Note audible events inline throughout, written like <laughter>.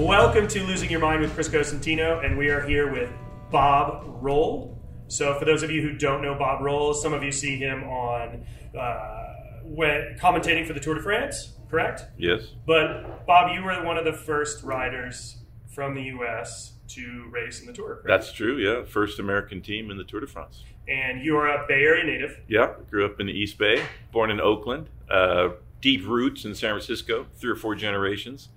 Welcome to Losing Your Mind with Chris Cosentino, and we are here with Bob Roll. So, for those of you who don't know Bob Roll, some of you see him on uh, when commentating for the Tour de France, correct? Yes. But Bob, you were one of the first riders from the U.S. to race in the Tour. Correct? That's true, yeah. First American team in the Tour de France. and you are a Bay Area native. Yeah, grew up in the East Bay, born in Oakland, uh, deep roots in San Francisco, three or four generations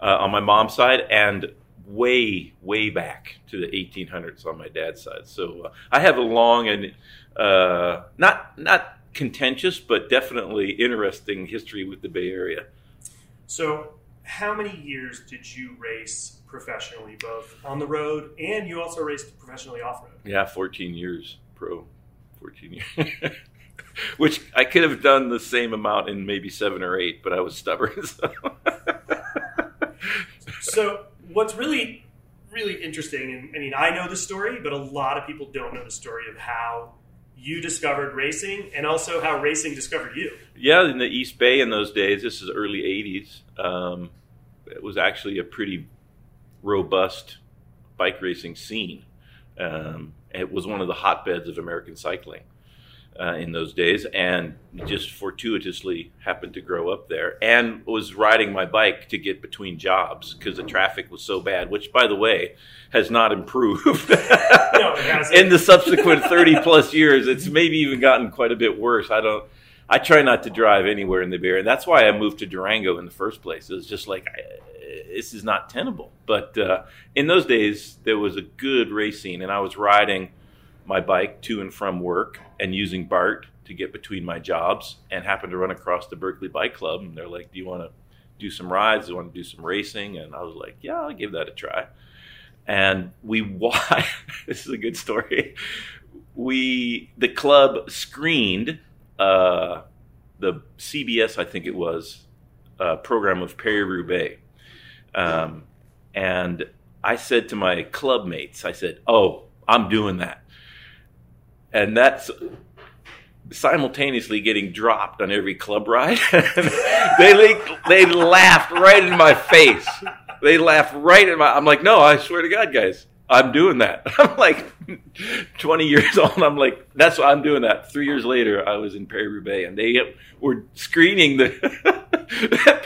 uh, on my mom's side, and way, way back to the 1800s on my dad's side. So uh, I have a long and uh, not not contentious, but definitely interesting history with the Bay Area. So, how many years did you race professionally, both on the road and you also raced professionally off road? Yeah, 14 years pro, 14 years. <laughs> Which I could have done the same amount in maybe seven or eight, but I was stubborn. <laughs> So. <laughs> So, what's really, really interesting, and I mean, I know the story, but a lot of people don't know the story of how you discovered racing and also how racing discovered you. yeah, in the East Bay in those days, this is early 80s, um, it was actually a pretty robust bike racing scene. Um, it was one of the hotbeds of American cycling. Uh, in those days, and just fortuitously happened to grow up there, and was riding my bike to get between jobs because the traffic was so bad. Which, by the way, has not improved <laughs> hasn't. <laughs> in the subsequent thirty plus years. It's maybe even gotten quite a bit worse. I don't. I try not to drive anywhere in the Bay Area, and that's why I moved to Durango in the first place. It was just like I, this is not tenable. But uh, in those days, there was a good race scene, and I was riding my bike to and from work and using BART to get between my jobs, and happened to run across the Berkeley Bike Club, and they're like, "Do you want to do some rides? Do you want to do some racing?" And I was like, "Yeah, I'll give that a try." And we <laughs> wa- this is a good story. We the club screened uh, the CBS, I think it was, uh, program of Paris Roubaix. Um, and I said to my club mates, I said, "Oh, I'm doing that," and that's simultaneously getting dropped on every club ride. <laughs> they like, they laughed right in my face. They laughed right in my. I'm like, "No, I swear to God, guys." I'm doing that. <laughs> I'm like 20 years <laughs> old. I'm like, that's what I'm doing that. Three years later, I was in Paris Roubaix and they were screening the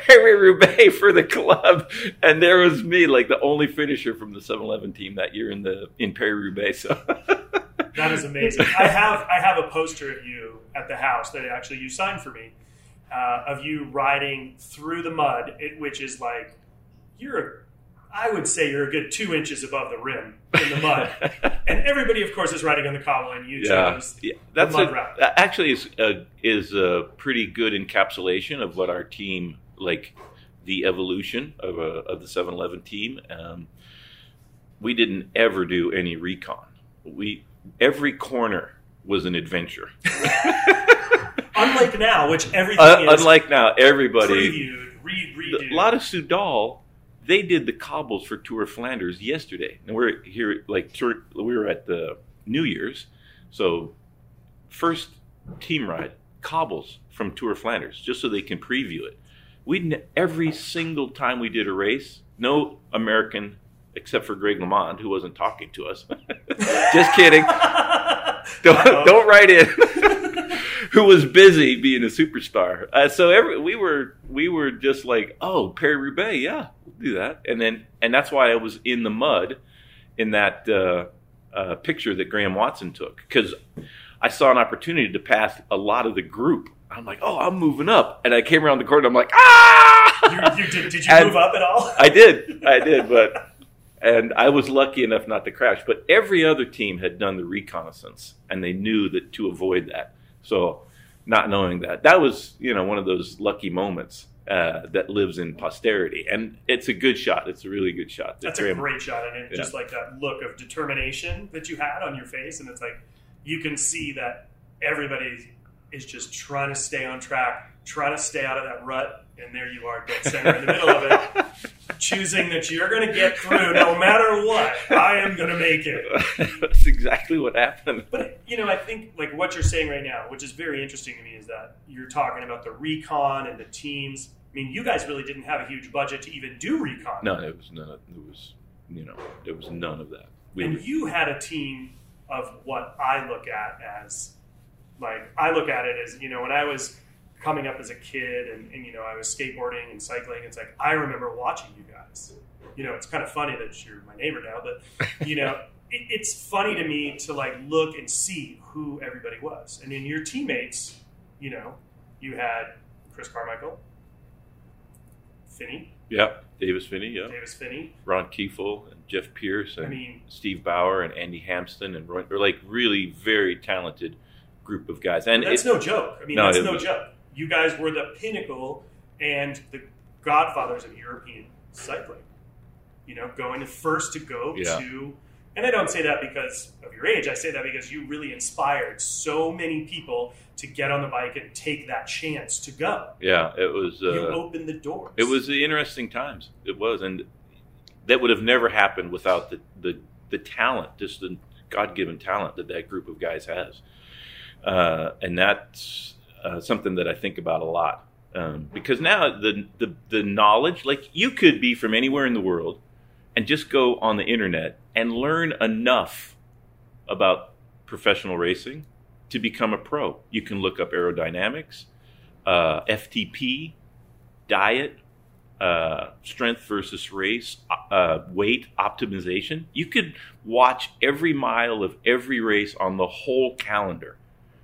Paris Roubaix for the club. And there was me, like the only finisher from the 7 Eleven team that year in the in Paris Roubaix. So That is amazing. <laughs> I have I have a poster of you at the house that actually you signed for me, uh, of you riding through the mud, it, which is like you're. I would say you're a good two inches above the rim in the mud, <laughs> and everybody, of course, is riding on the cobble, and you yeah, chose yeah. that's mud a, route. that actually is a, is a pretty good encapsulation of what our team like the evolution of a, of the 7-Eleven team. Um, we didn't ever do any recon. We every corner was an adventure. <laughs> Unlike now, which everything Uh, is unlike now, everybody. previewed, re redo. A Lotto Soudal, they did the cobbles for Tour of Flanders yesterday. And we're here, like we were at the New Year's, so first team ride cobbles from Tour of Flanders, just so they can preview it. We every single time we did a race, no American except for Greg LeMond, who wasn't talking to us. <laughs> just kidding. <laughs> Don't, don't write in. <laughs> Who was busy being a superstar? Uh, so every we were we were just like, oh, Paris Roubaix, yeah, we'll do that. And then and that's why I was in the mud in that uh, uh, picture that Graham Watson took because I saw an opportunity to pass a lot of the group. I'm like, oh, I'm moving up, and I came around the corner. I'm like, ah! you, you did, did you And- move up at all? I did, I did, but and I was lucky enough not to crash. But every other team had done the reconnaissance, and they knew that to avoid that. So, not knowing that, that was you know one of those lucky moments uh, that lives in posterity, and it's a good shot. It's a really good shot. That's a great shot, and it Yeah. just like that look of determination that you had on your face, and it's like you can see that everybody is just trying to stay on track, trying to stay out of that rut, and there you are, dead center in the middle of it, <laughs> choosing that you're going to get through no matter what. I am going to make it. That's exactly what happened. But you know, I think like what you're saying right now, which is very interesting to me, is that you're talking about the recon and the teams. I mean, you guys really didn't have a huge budget to even do recon. No, it was none. Of, it was you know there was none of that. We and you had a team of what I look at as like I look at it as you know when I was coming up as a kid and, and you know I was skateboarding and cycling. It's like I remember watching you guys. You know, it's kind of funny that you're my neighbor now, but you know, <laughs> it, it's funny to me to like look and see who everybody was. And in your teammates, you know, you had Chris Carmichael, Phinney, yep Davis Phinney, yeah, Davis Phinney. Ron Kiefel and Jeff Pierce and I mean, Steve Bauer and Andy Hampsten and Roy, or like really very talented group of guys. And that's it, no joke. I mean, No, that's no was- joke. You guys were the pinnacle and the godfathers of European cycling. You know, going first to go Yeah. to, and I don't say that because of your age. I say that because you really inspired so many people to get on the bike and take that chance to go. yeah, it was. you Uh, opened the doors. it was the interesting times. It was, and that would have never happened without the the, the talent, just the God given talent that that group of guys has, uh, and that's uh, something that I think about a lot. Um, because now the, the the knowledge, like you could be from anywhere in the world, and just go on the internet and learn enough about professional racing to become a pro. You can look up aerodynamics, uh, FTP, diet, uh, strength versus race, uh, weight optimization. You could watch every mile of every race on the whole calendar.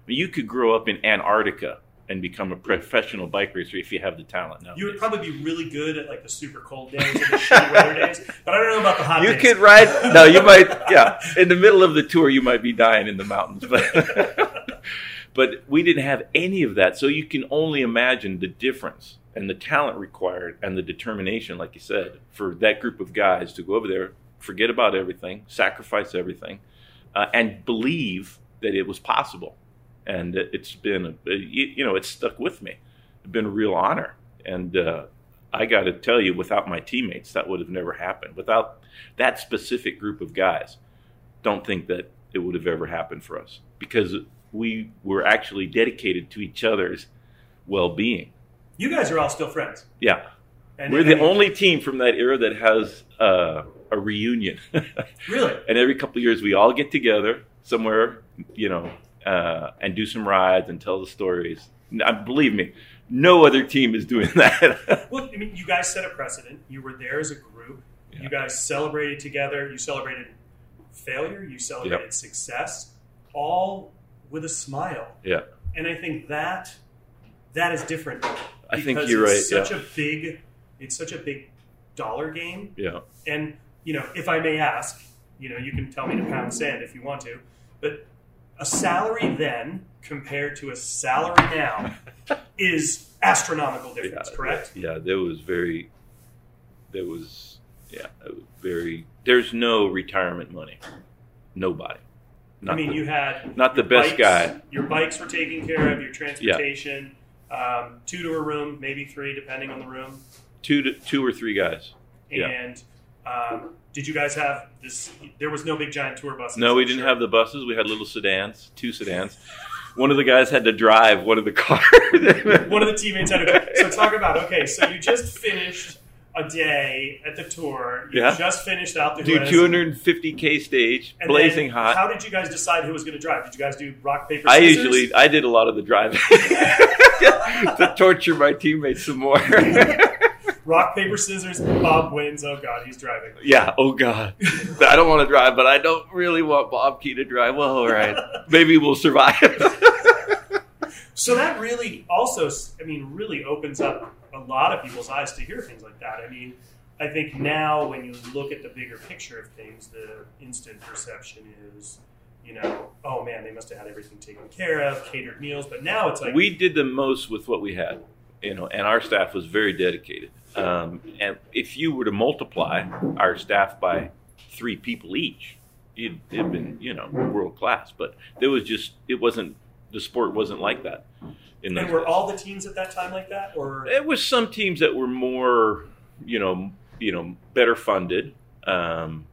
You could grow up in Antarctica and become a professional bike racer if you have the talent now. You would probably be really good at like the super cold days and the shitty weather days, but I don't know about the hot days. You days. could ride. <laughs> No, you might. Yeah, in the middle of the tour, you might be dying in the mountains, but <laughs> but we didn't have any of that. So you can only imagine the difference and the talent required and the determination, like you said, for that group of guys to go over there, forget about everything, sacrifice everything, uh, and believe that it was possible. And it's been, you know, it's stuck with me. It's been a real honor, and uh, I got to tell you, without my teammates, that would have never happened. Without that specific group of guys, don't think that it would have ever happened for us because we were actually dedicated to each other's well-being. You guys are all still friends. Yeah, And we're the only team from that era that has uh, a reunion. <laughs> Really? and every couple of years, we all get together somewhere, you know, uh, and do some rides and tell the stories. Believe me, no other team is doing <laughs> that. Well, I mean, you guys set a precedent. You were there as a group. Yeah. You guys celebrated together. You celebrated failure. You celebrated success, all with a smile. yeah, And I think that that is different. I think you're right. it's Such yeah. a big, it's such a big dollar game. yeah. And you know, if I may ask, you know, you can tell me to pound sand if you want to, but a salary then compared to a salary now <laughs> is astronomical difference. correct? Yeah, there was very, there was, yeah, was very. There's no retirement money. Nobody. I mean, the- you had not the best bikes- guy. Your bikes were taken care of. Your transportation, um, two to a room, maybe three, depending on the room. two to, two or three guys. Yeah. And um, did you guys have this? There was no big giant tour bus. No, we didn't sure. have the buses. We had little sedans, two sedans. One of the guys had to drive one of the cars. <laughs> One of the teammates had to. So talk about okay. So you just finished a day at the tour. You Yeah. just finished out the do 250k stage, And blazing hot. How did you guys decide who was going to drive? Did you guys do rock paper? Scissors? I usually I did a lot of the driving <laughs> to torture my teammates some more. <laughs> rock paper scissors. Bob wins. Oh God, he's driving. yeah. Oh God, I don't want to drive, but I don't really want Bobke to drive. Well, all right, <laughs> maybe we'll survive. <laughs> So that really also, I mean, really opens up a lot of people's eyes to hear things like that. I mean, I think now when you look at the bigger picture of things, the instant perception is, you know, oh man, they must have had everything taken care of, catered meals. But now it's like, we did the most with what we had, you know, and our staff was very dedicated. Um, and if you were to multiply our staff by three people each, it'd, it'd been, you know, world class. But there was just, it wasn't, the sport wasn't like that. In and were days. all the teams at that time like that, or It was some teams that were more, you know, you know, better funded, um,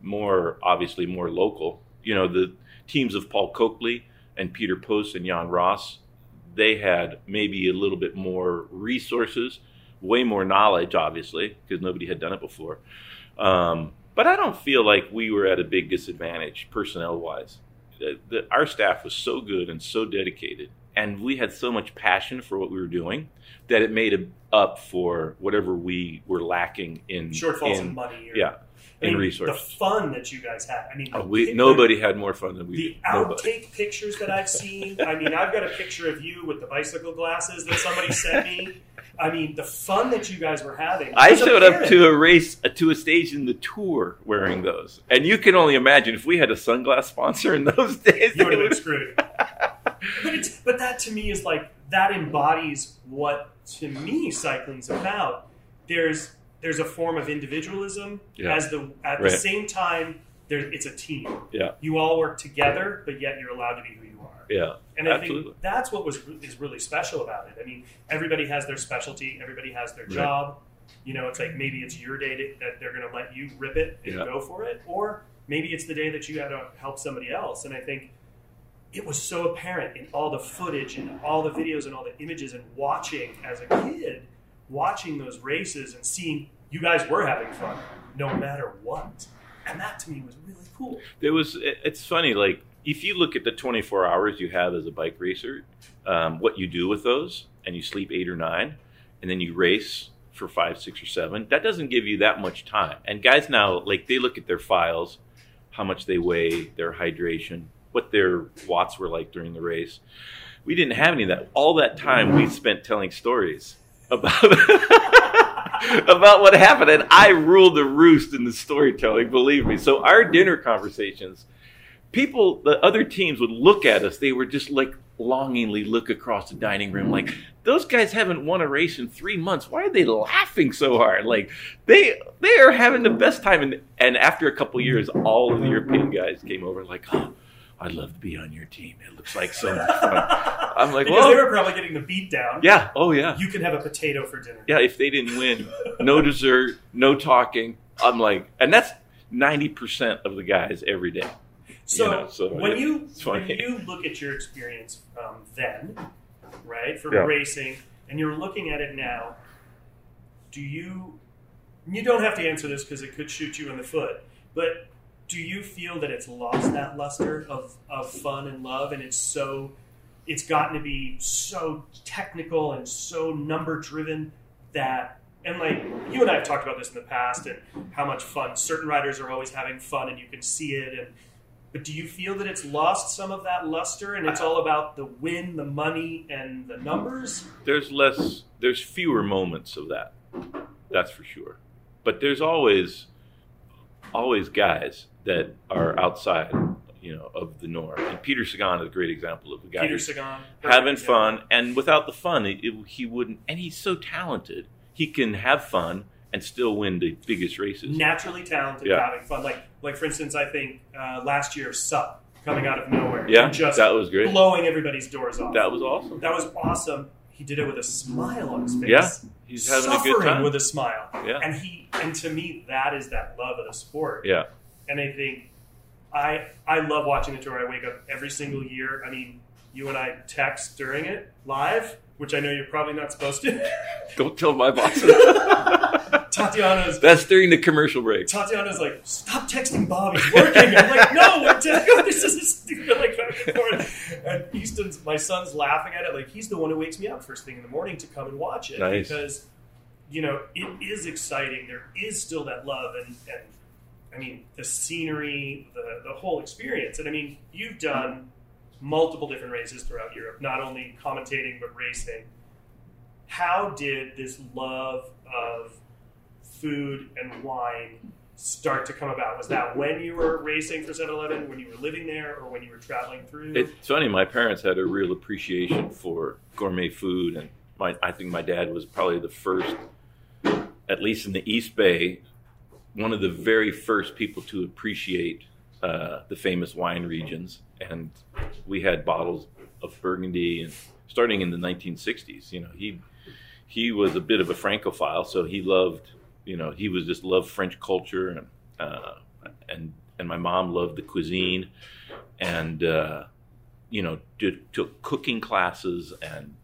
more obviously more local. You know, the teams of Paul Köchli and Peter Post and Jan Raas, they had maybe a little bit more resources, way more knowledge, obviously, because nobody had done it before. Um, but I don't feel like we were at a big disadvantage personnel wise. The, the, our staff was so good and so dedicated, and we had so much passion for what we were doing that it made up for whatever we were lacking in shortfalls in, in money. Or, yeah, Mean, resources. The fun that you guys had. I mean, Oh, we, pic- nobody had more fun than we The did. Nobody. outtake pictures that I've seen. <laughs> I mean, I've got a picture of you with the bicycle glasses that somebody sent me. I mean, the fun that you guys were having. I showed up to a race uh, to a stage in the tour wearing those, and you can only imagine if we had a sunglass sponsor in those <laughs> days. You would have been <laughs> screwed. But it's but that to me is like that embodies what to me cycling's about. There's there's a form of individualism Yeah. as the at the same time there it's a team. Yeah. You all work together, but yet you're allowed to be who you are. yeah, And I Absolutely. think that's what was is really special about it. I mean, everybody has their specialty, everybody has their Right. job. You know, it's like maybe it's your day to, that they're going to let you rip it and Yeah. go for it, or maybe it's the day that you got to help somebody else. And I think it was so apparent in all the footage and all the videos and all the images and watching as a kid, watching those races and seeing you guys were having fun no matter what. And that to me was really cool. There was. It's funny. Like if you look at the 24 hours you have as a bike racer, um, what you do with those, and you sleep eight or nine, and then you race for five, six, or seven. That doesn't give you that much time. And guys now, like they look at their files, how much they weigh, their hydration, what their watts were like during the race. We didn't have any of that. All that time we spent telling stories about <laughs> about what happened, and I ruled the roost in the storytelling. Believe me. So our dinner conversations, people, the other teams would look at us. They were just like longingly look across the dining room, like those guys haven't won a race in three months. Why are they laughing so hard? Like they they are having the best time. And and after a couple years, all of the European guys came over, like, oh. I'd love to be on your team. It looks like so <laughs> much fun. I'm like, because well, they were probably getting the beat down. yeah, oh yeah, You can have a potato for dinner. yeah. If they didn't win, no <laughs> dessert, no talking. I'm like, and that's ninety percent of the guys every day. So, You know, so when it- you when you look at your experience um, then, right, from Yeah. racing, and you're looking at it now, do you? You don't have to answer this because it could shoot you in the foot, but do you feel that it's lost that luster of, of fun and love, and it's so it's gotten to be so technical and so number driven that and like you and I have talked about this in the past and how much fun certain riders are always having fun and you can see it. And but do you feel that it's lost some of that luster and it's all about the win, the money, and the numbers? there's less there's fewer moments of that. That's for sure. But there's always always guys that are outside you know of the norm and peter sagan is a great example of a guy Peter Sagan having fun and without the fun it, it- he wouldn't and he's so talented he can have fun and still win the biggest races naturally talented, Yeah. having fun. Like like for instance, I think uh, last year Sup coming out of nowhere, yeah just that was great blowing everybody's doors off. that was awesome That was awesome. He did it with a smile on his face. Yeah, he's having a good time with a smile. Yeah. And he and to me that is that love of the sport. yeah And I think I I love watching the tour. I wake up every single year. I mean, you and I text during it live, which I know you're probably not supposed to. <laughs> don't tell my bosses <laughs> <laughs> Tatiana's that's during the commercial break Tatiana's like, stop texting Bobby. He's working. I'm like, no, we're te- this is stupid. Like back and forth. And Easton's my son's laughing at it. Like he's the one who wakes me up first thing in the morning to come and watch it Nice. because you know it is exciting. There is still that love and and I mean the scenery, the the whole experience. And I mean you've done multiple different races throughout Europe, not only commentating but racing. How did this love of food and wine start to come about? Was that when you were racing for 7 Eleven, when you were living there, or when you were traveling through? It's funny. My parents had a real appreciation for gourmet food, and my I think my dad was probably the first, at least in the East Bay, one of the very first people to appreciate uh, the famous wine regions. And we had bottles of Burgundy, and starting in the 1960s. You know, he he was a bit of a Francophile, so he loved. You know, he was just loved French culture, and uh, and and my mom loved the cuisine and uh, you know, did, took cooking classes and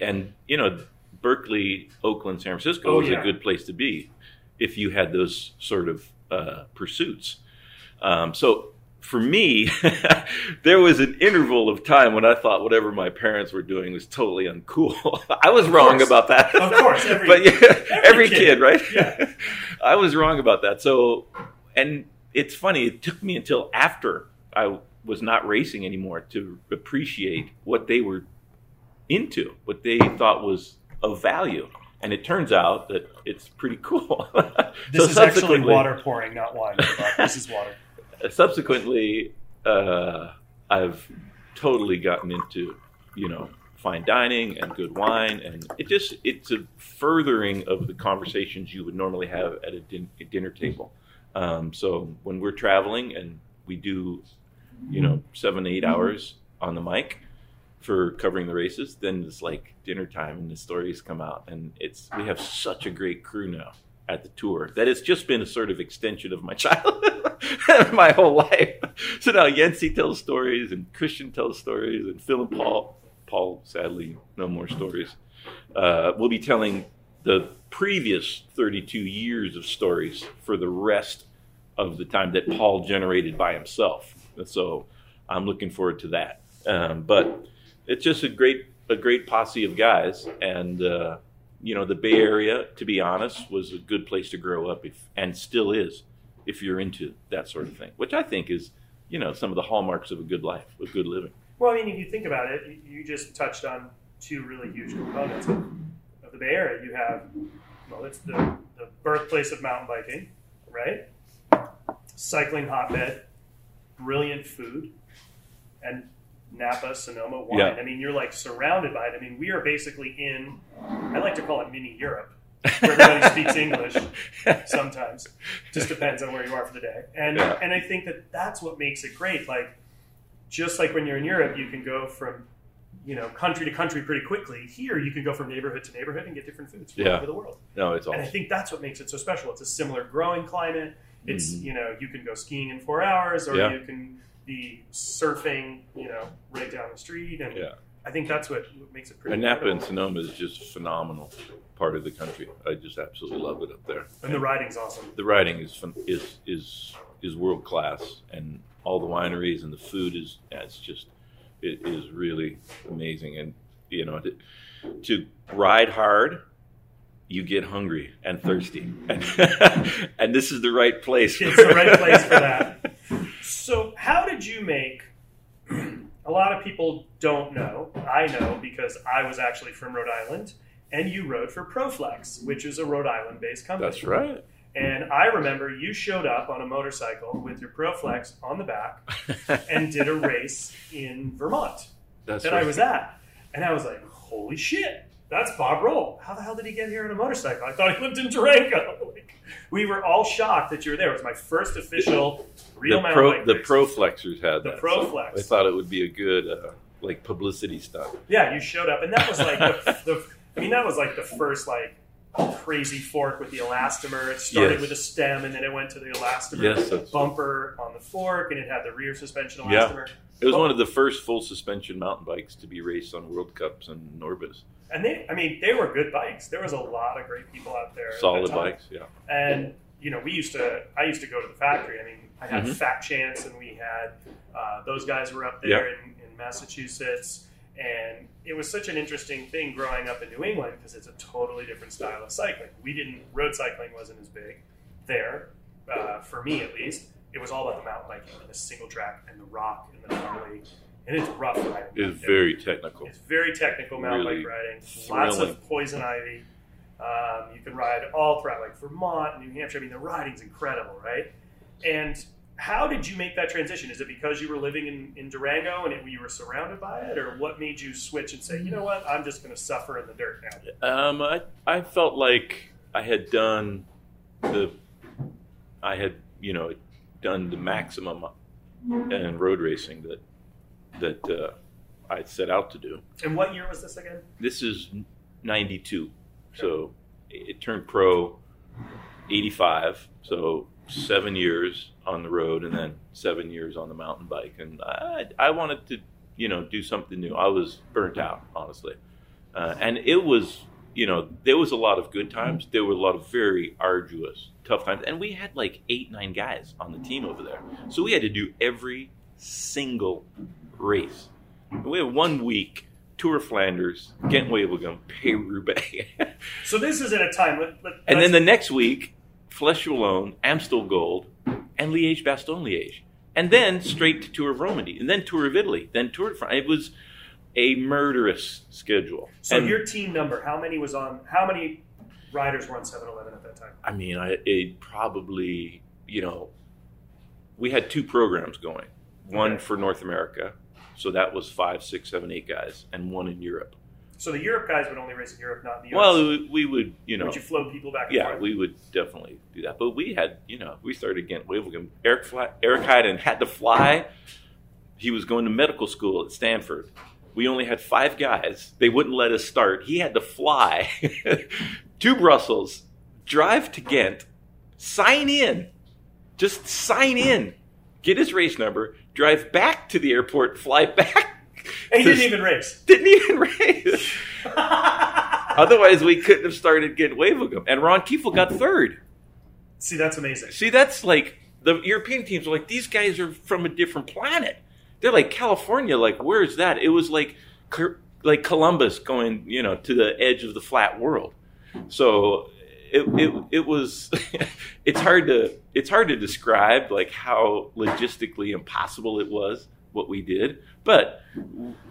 and you know, Berkeley, Oakland, San Francisco Oh, was yeah. a good place to be if you had those sort of uh, pursuits. Um, so for me, <laughs> there was an interval of time when I thought whatever my parents were doing was totally uncool. <laughs> I was wrong course. about that. Of course, <laughs> every- but yeah, every, kid. kid, right? Yeah. I was wrong about that. So, and it's funny. It took me until after I was not racing anymore to appreciate what they were into, what they thought was of value. And it turns out that it's pretty cool. <laughs> This So is actually water pouring, not wine. this is water. <laughs> subsequently, uh, I've totally gotten into, you know, fine dining and good wine, and it just it's a furthering of the conversations you would normally have at a, din- a dinner table. Um, so when we're traveling and we do, you know, seven eight hours on the mic for covering the races, then it's like dinner time and the stories come out, and it's we have such a great crew now at the tour that it's just been a sort of extension of my <laughs> childhood, my whole life. <laughs> So now Yancy tells stories, and Christian tells stories, and Phil and Paul. Paul, sadly, no more stories. Uh, we'll be telling the previous 32 years of stories for the rest of the time that Paul generated by himself. So I'm looking forward to that. Um, but it's just a great a great posse of guys, and uh, you know the Bay Area, to be honest, was a good place to grow up, if, and still is, if you're into that sort of thing. Which I think is, you know, some of the hallmarks of a good life, a good living. Well, I mean, if you think about it, you- you just touched on two really huge components of, of the Bay Area. You have, well, it's the, the birthplace of mountain biking, right? Cycling hotbed, brilliant food, and Napa, Sonoma wine. Yeah. I mean, you're like surrounded by it. I mean, we are basically in, I like to call it mini Europe, where <laughs> everybody speaks English sometimes. Just depends on where you are for the day. And Yeah. and I think that that's what makes it great. Like just like when you're in Europe, you can go from you know country to country pretty quickly. Here, you can go from neighborhood to neighborhood and get different foods from Yeah. all over the world. No, it's And I think that's what makes it so special. It's a similar growing climate. It's Mhm. you know you can go skiing in four hours, or you can be surfing, you know, right down the street. And Yeah. I think that's what, makes it pretty. And Napa and. Sonoma is just a phenomenal part of the country. I just absolutely love it up there. and the riding's awesome. the writing is is is is world class, and all the wineries and the food is it's just it is really amazing. And you know to, to ride hard, you get hungry and thirsty, and <laughs> and this is the right place. It's the right place for that. <laughs> So, how did you make? <clears throat> A lot of people don't know. I know because I was actually from Rhode Island, and you rode for Proflex, which is a Rhode Island-based company. That's right. And I remember you showed up on a motorcycle with your Proflex on the back <laughs> and did a race in Vermont That's that right. I was at, and I was like, "Holy shit, that's Bob Roll! How the hell did he get here on a motorcycle? I thought he lived in Durango." <laughs> We were all shocked that you were there. It was my first official real the pro bike the pro flexers had The that. Pro so Flex. I thought it would be a good uh, like publicity stunt. Yeah, you showed up, and that was like the, <laughs> the. I mean, that was like the first like crazy fork with the elastomer. It started Yes. with a stem, and then it went to the elastomer Yes, bumper on the fork, and it had the rear suspension elastomer. Yeah. It was Oh. one of the first full suspension mountain bikes to be raced on World Cups and NORBAs. And they, I mean, they were good bikes. There was a lot of great people out there. Solid bikes, yeah. And you know, we used to. I used to go to the factory. I mean, I had Mhm. Fat Chance, and we had uh, those guys were up there in, in Massachusetts. And it was such an interesting thing growing up in New England because it's a totally different style of cycling. We didn't road cycling wasn't as big there uh, for me at least. It was all about the mountain biking and the single track and the rock and the gnarly, and it's rough riding. It's very technical. It's very technical mountain Really bike riding. Lots of poison ivy. Um, you can ride all throughout, like Vermont, and New Hampshire. I mean, the riding's incredible, right? And how did you make that transition? Is it because you were living in, in Durango and it, you were surrounded by it, or what made you switch and say, you know what, I'm just going to suffer in the dirt now? Um, I I felt like I had done the, I had you know done the maximum in road racing that that uh, I set out to do. And what year was this again? This is '92, so it turned pro '85. So seven years on the road, and then seven years on the mountain bike. And I I wanted to you know, do something new. I was burnt out, honestly, uh, and it was, you know, there was a lot of good times. There were a lot of very arduous, tough times, and we had like eight, nine guys on the team over there, so we had to do every single race. We have one week. Tour of Flanders, Ghent Wevelgem, Paris Roubaix. <laughs> So this is at a time. Let, let, And then the next week, Flèche Wallonne, Amstel Gold, and Liège Bastogne Liège. And then straight to Tour of Romandy, and then Tour of Italy, then Tour de France. It was a murderous schedule. so and, your team number. How many was on? How many riders were on 7-Eleven at that time? I mean, I, it probably, you know, we had two programs going one Okay. for North America, so that was five, six, seven, eight guys, and one in Europe. So the Europe guys would only race in Europe, not in the US. Well, we, we would, you know. would you float people back and Yeah, forth? we would definitely do that. But we had, you know, we started again. Wevelgem. Eric fly, Eric Heiden had to fly. He was going to medical school at Stanford. We only had five guys. They wouldn't let us start. He had to fly <laughs> to Brussels, drive to Ghent, sign in, just sign in, get his race number, drive back to the airport, fly back. and he didn't even race. didn't even race. <laughs> Otherwise, we couldn't have started Ghent Wevelgem. And Ron Kiefel got third. See, that's amazing. See, that's like the European teams are like these guys are from a different planet. They're like California. Like, where's that? It was like like Columbus going, you know, to the edge of the flat world. So it it, it was. <laughs> it's hard to it's hard to describe like how logistically impossible it was what we did, but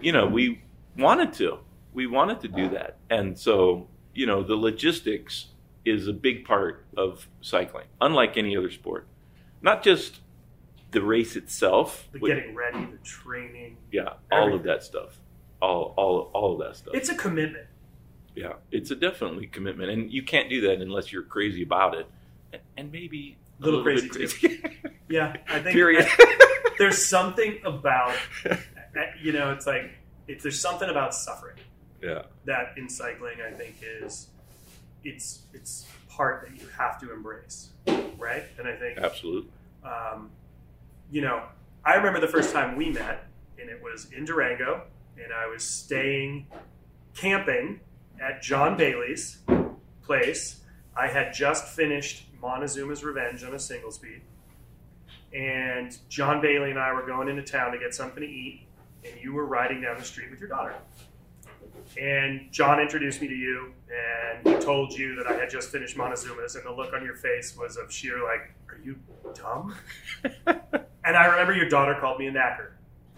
you know we wanted to we wanted to do that, and so you know the logistics is a big part of cycling, unlike any other sport. Not just the race itself, The which- getting ready, the training. yeah, all of that stuff, all all all of that stuff. It's a commitment. Yeah, it's a definitely commitment, and you can't do that unless you're crazy about it, and, maybe a Little bit crazy, <laughs> Yeah, I think Period. there's something about you know, it's like it's there's something about suffering yeah, that in cycling I think is it's it's part that you have to embrace, right? And I think absolutely. um, you know, I remember the first time we met, and it was in Durango, and I was staying camping at John Bailey's place. I had just finished Montezuma's Revenge on a single speed, and John Bailey and I were going into town to get something to eat, and you were riding down the street with your daughter. And John introduced me to you, and he told you that I had just finished Montezuma's, and the look on your face was of sheer like, "Are you dumb?" <laughs> and I remember your daughter called me a knacker. <laughs>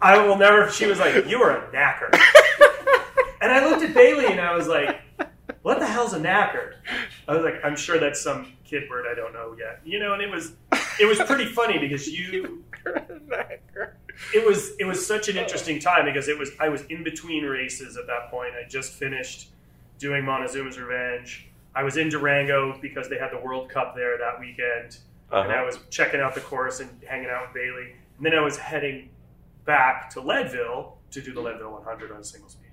I will never. She was like, "You are a knacker," <laughs> and I looked at Bailey and I was like, "What the hell's a knacker?" I was like, "I'm sure that's some kid word I don't know yet," you know. And it was, it was pretty funny because you <laughs> it was it was such an interesting time because it was I was in between races at that point. I just finished doing Montezuma's Revenge. I was in Durango because they had the World Cup there that weekend, and I Uh-huh. was checking out the course and hanging out with Bailey. And then I was heading back to Leadville to do the Leadville 100 on a single speed.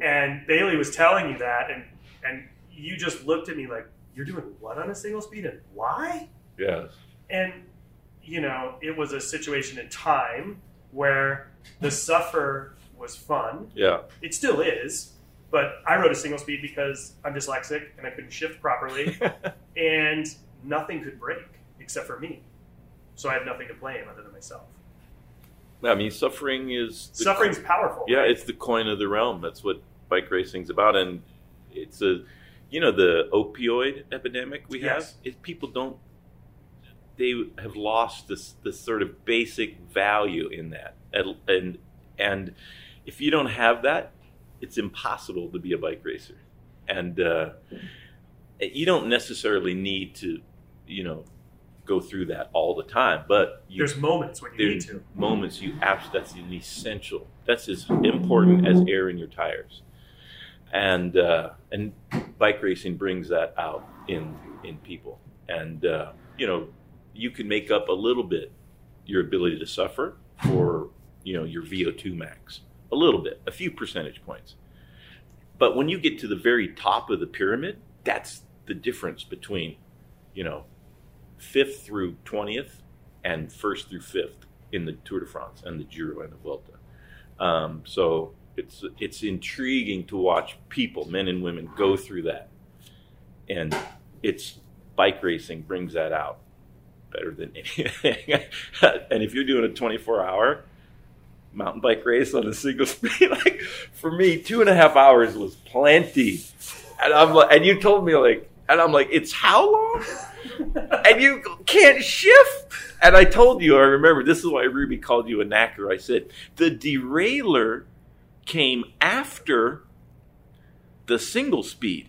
And Bailey was telling you that, and and you just looked at me like, "You're doing what on a single speed, and why?" Yes. and you know it was a situation in time where the suffer was fun Yeah. it still is but i rode a single speed because i'm dyslexic and i couldn't shift properly <laughs> and nothing could break except for me so i had nothing to blame other than myself I mean, suffering is suffering's powerful Yeah, right? it's the coin of the realm. That's what bike racing's about, and it's a, you know, the opioid epidemic we have. Yes. Is people don't, they have lost this this sort of basic value in that, and and, and if you don't have that, it's impossible to be a bike racer, and uh, you don't necessarily need to, you know, go through that all the time, but you there's moments when you need there's to. moments you absolutely that's an essential. That's as important as air in your tires. And uh, and bike racing brings that out in in people. And uh, you know you can make up a little bit your ability to suffer for you know your VO2 max. A little bit a few percentage points. But when you get to the very top of the pyramid that's the difference between you know fifth through 20th and first through fifth in the Tour de France and the Giro and the Vuelta. Um, so it's it's intriguing to watch people, men and women, go through that, and it's bike racing brings that out better than anything. <laughs> and if you're doing a 24 hour mountain bike race on a single <laughs> speed, like for me, two and a half hours was plenty. And I'm like, and you told me like, and I'm like, it's how long? <laughs> and you can't shift. And I told you, I remember this is why Ruby called you a knacker. I said the derailleur came after the single speed.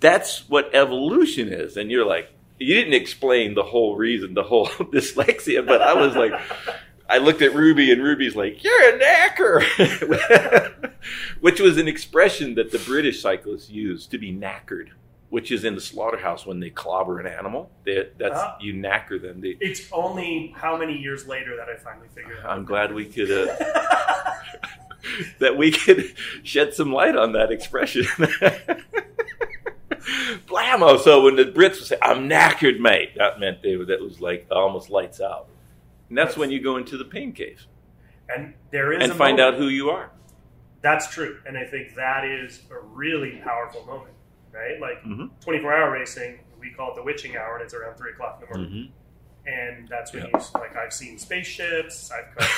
That's what evolution is. And you're like, you didn't explain the whole reason, the whole <laughs> dyslexia, but I was like, I looked at Ruby and Ruby's like, you're a knacker, <laughs> which was an expression that the British cyclists used to be knackered, which is in the slaughterhouse when they clobber an animal. They, that's Ah. you knacker them. They, It's only how many years later that I finally figured out. I'm glad we could uh, <laughs> that we could <laughs> shed some light on that expression. Blammo! So when the Brits would say, "I'm knackered, mate," that meant they that was like almost lights out. And that's when you go into the pain cave and there is and a find moment- out who you are. That's true, and I think that is a really powerful moment, right? Like Mhm. 24 hour racing, we call it the witching hour, and it's around three o'clock in the morning. and that's when Yeah. you like I've seen spaceships. I've come,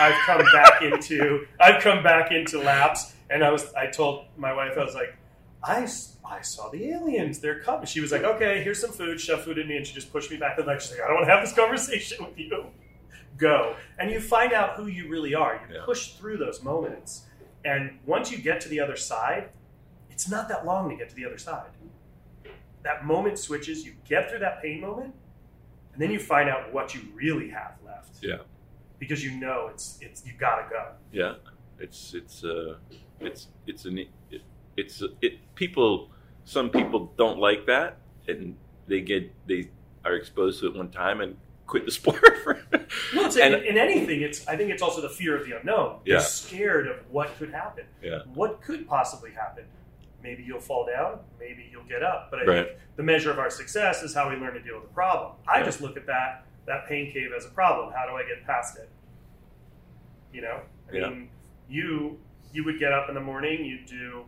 I've come back <laughs> into I've come back into laps, and I was I told my wife I was like I, I saw the aliens. They're coming. She was like, okay, here's some food. Shove food in me, and she just pushed me back to the back. She's like, I don't want to have this conversation with you. Go, and you find out who you really are. You Yeah. push through those moments, and once you get to the other side, it's not that long to get to the other side. That moment switches. You get through that pain moment, and then you find out what you really have left. Yeah. Because you know it's it's you gotta go. Yeah, it's it's uh, it's it's an it, it's it people. Some people don't like that, and they get they are exposed to it one time and quit the <laughs> sport. For, Well, it's And- in, in anything, it's I think it's also the fear of the unknown. Yeah. You're scared of what could happen. Yeah. What could possibly happen? Maybe you'll fall down. Maybe you'll get up. But I Right. think the measure of our success is how we learn to deal with the problem. I just look at that that pain cave as a problem. How do I get past it? You know, I Yeah. mean, you you would get up in the morning. You'd do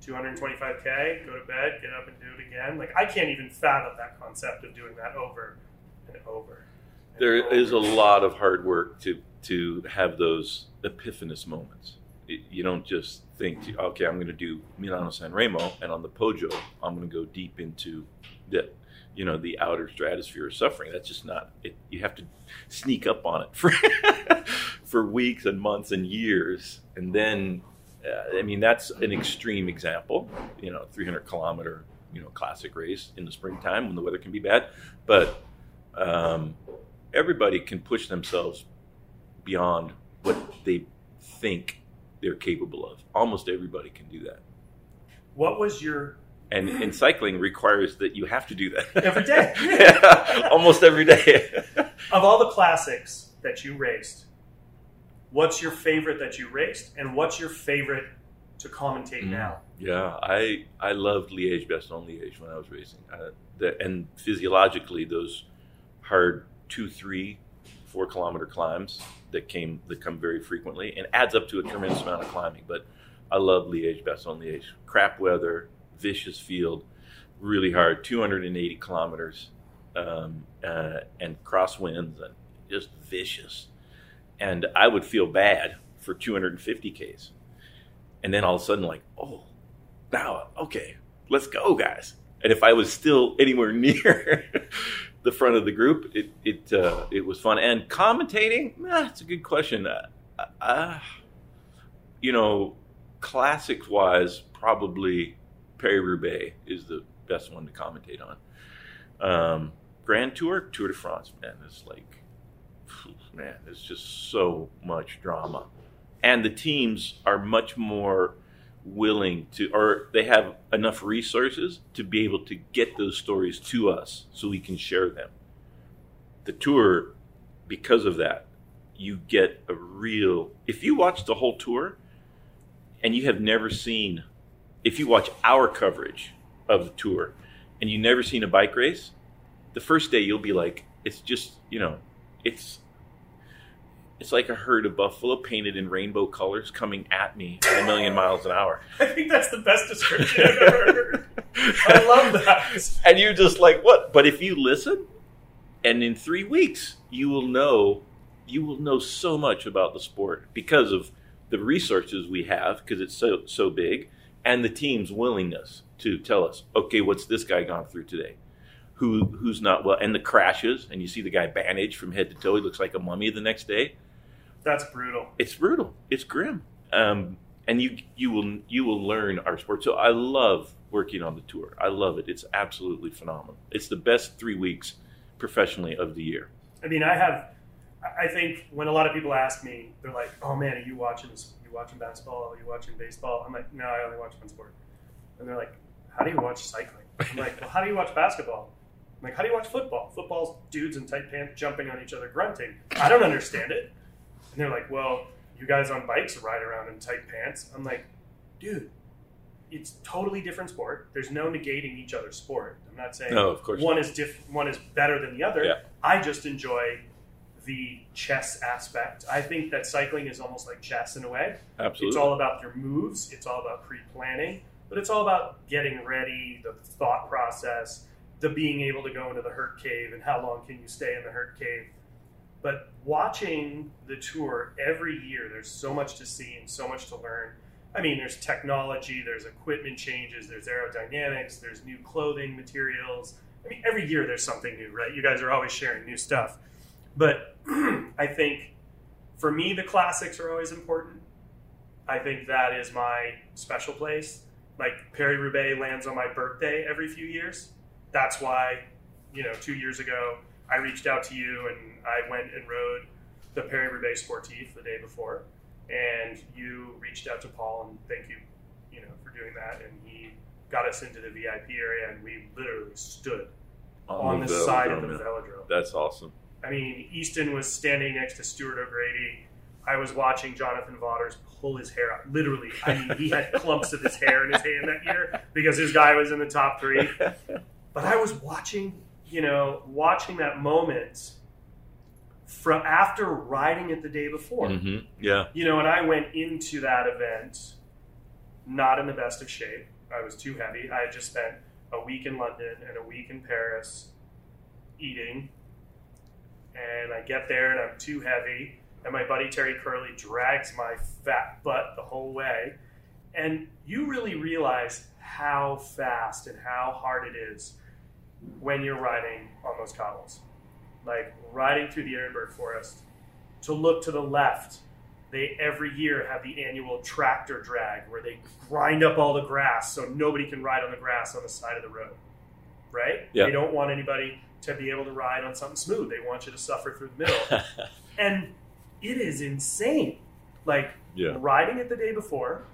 225k, go to bed, get up and do it again. Like I can't even fathom that concept of doing that over and over. and there over. is a lot of hard work to to have those epiphanous moments. You don't just think, okay, I'm going to do Milano San Remo, and on the Poggio, I'm going to go deep into the, you know, the outer stratosphere of suffering. That's just not. It, you have to sneak up on it <laughs> for for weeks and months and years, and then, uh, I mean, that's an extreme example. You know, 300 kilometer, you know, classic race in the springtime when the weather can be bad, but. Um, everybody can push themselves beyond what they think they're capable of. Almost everybody can do that. What was your And, and cycling requires that you have to do that Every day. Yeah, <laughs> almost every day. of all the classics that you raced? What's your favorite that you raced, and what's your favorite to commentate Mm. now? yeah, I I loved Liège, Bastogne Liège when I was racing. Uh, the, and physiologically, those hard two, three, four kilometer climbs that came that come very frequently and adds up to a tremendous amount of climbing. But I love Liège, Bastogne Liège. Crap weather, vicious field, really hard, 280 kilometers, um, uh, and crosswinds and just vicious. And I would feel bad for 250 Ks. And then all of a sudden, like, oh, now, okay, let's go, guys. And if I was still anywhere <laughs> near the front of the group, it it uh, it was fun. And commentating, it's a good question. Uh, uh, you know, classics wise, probably Paris Roubaix is the best one to commentate on. Um, Grand Tour, Tour de France, man, it's like, man, it's just so much drama, and the teams are much more willing to, or they have enough resources to be able to get those stories to us so we can share them. The tour, because of that, you get a real. If you watch the whole tour and you have never seen, if you watch our coverage of the tour and you've never seen a bike race, the first day you'll be like, it's just, you know, it's it's like a herd of buffalo painted in rainbow colors coming at me at a million miles an hour. <laughs> I think that's the best description I've ever heard. I love that. And you're just like, what? But if you listen, and in three weeks, you will know, you will know so much about the sport because of the resources we have, because it's so so big, and the team's willingness to tell us, okay, what's this guy gone through today? Who who's not well? And the crashes, and you see the guy bandaged from head to toe. He looks like a mummy the next day. That's brutal. It's brutal. It's grim. Um, and you you will you will learn our sport. So I love working on the tour. I love it. It's absolutely phenomenal. It's the best three weeks professionally of the year. I mean, I have. I think when a lot of people ask me, they're like, "Oh man, are you watching? Are you watching basketball? Are you watching baseball?" I'm like, "No, I only watch one sport." And they're like, "How do you watch cycling?" I'm like, "Well, how do you watch basketball?" I'm like, "How do you watch football? Football's dudes in tight pants jumping on each other, grunting. I don't understand it." And they're like, "Well, you guys on bikes ride around in tight pants." I'm like, "Dude, it's totally different sport. There's no negating each other's sport. I'm not saying No, of course one is diff- one is better than the other. Yeah. I just enjoy the chess aspect. I think that cycling is almost like chess in a way. Absolutely. It's all about your moves. It's all about pre-planning, but it's all about getting ready, the thought process, the being able to go into the hurt cave, and how long can you stay in the hurt cave. But watching the tour every year, there's so much to see and so much to learn. I mean, there's technology, there's equipment changes, there's aerodynamics, there's new clothing materials. I mean, every year there's something new, right? You guys are always sharing new stuff. But <clears throat> I think for me, the classics are always important. I think that is my special place. Like Paris Roubaix lands on my birthday every few years. That's why, you know, two years ago, I reached out to you and I went and rode the Paris Roubaix Sportif the day before. And you reached out to Paul and thank you, you know, for doing that. And he got us into the VIP area and we literally stood on the side of the velodrome, velodrome. That's awesome. I mean, Easton was standing next to Stuart O'Grady. I was watching Jonathan Vaughters pull his hair out. Literally, I mean, he had <laughs> clumps of his hair in his hand that year because his guy was in the top three. <laughs> But I was watching, you know, watching that moment from after riding it the day before. hmm Yeah. You know, and I went into that event not in the best of shape. I was too heavy. I had just spent a week in London and a week in Paris eating. And I get there and I'm too heavy. And my buddy Terry Curley drags my fat butt the whole way. And you really realize how fast and how hard it is when you're riding on those cobbles. Like riding through the Arenberg Forest, to look to the left they every year have the annual tractor drag where they grind up all the grass so nobody can ride on the grass on the side of the road. Right? Yeah. They don't want anybody to be able to ride on something smooth. They want you to suffer through the middle. <laughs> and it is insane. Like yeah. riding it the day before,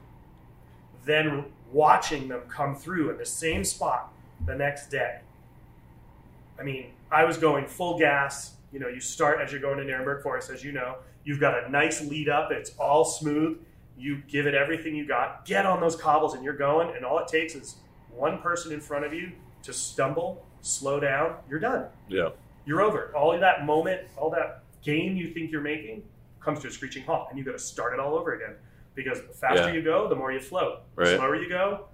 then watching them come through in the same spot the next day. I mean, I was going full gas. You know, you start as you're going to Nuremberg Forest, as you know. You've got a nice lead up. It's all smooth. You give it everything you got. Get on those cobbles, and you're going. And all it takes is one person in front of you to stumble, slow down. You're done. Yeah. You're over. All that moment, all that gain you think you're making, comes to a screeching halt, and you got to start it all over again. Because the faster Yeah. you go, the more you float. Right. The slower you go,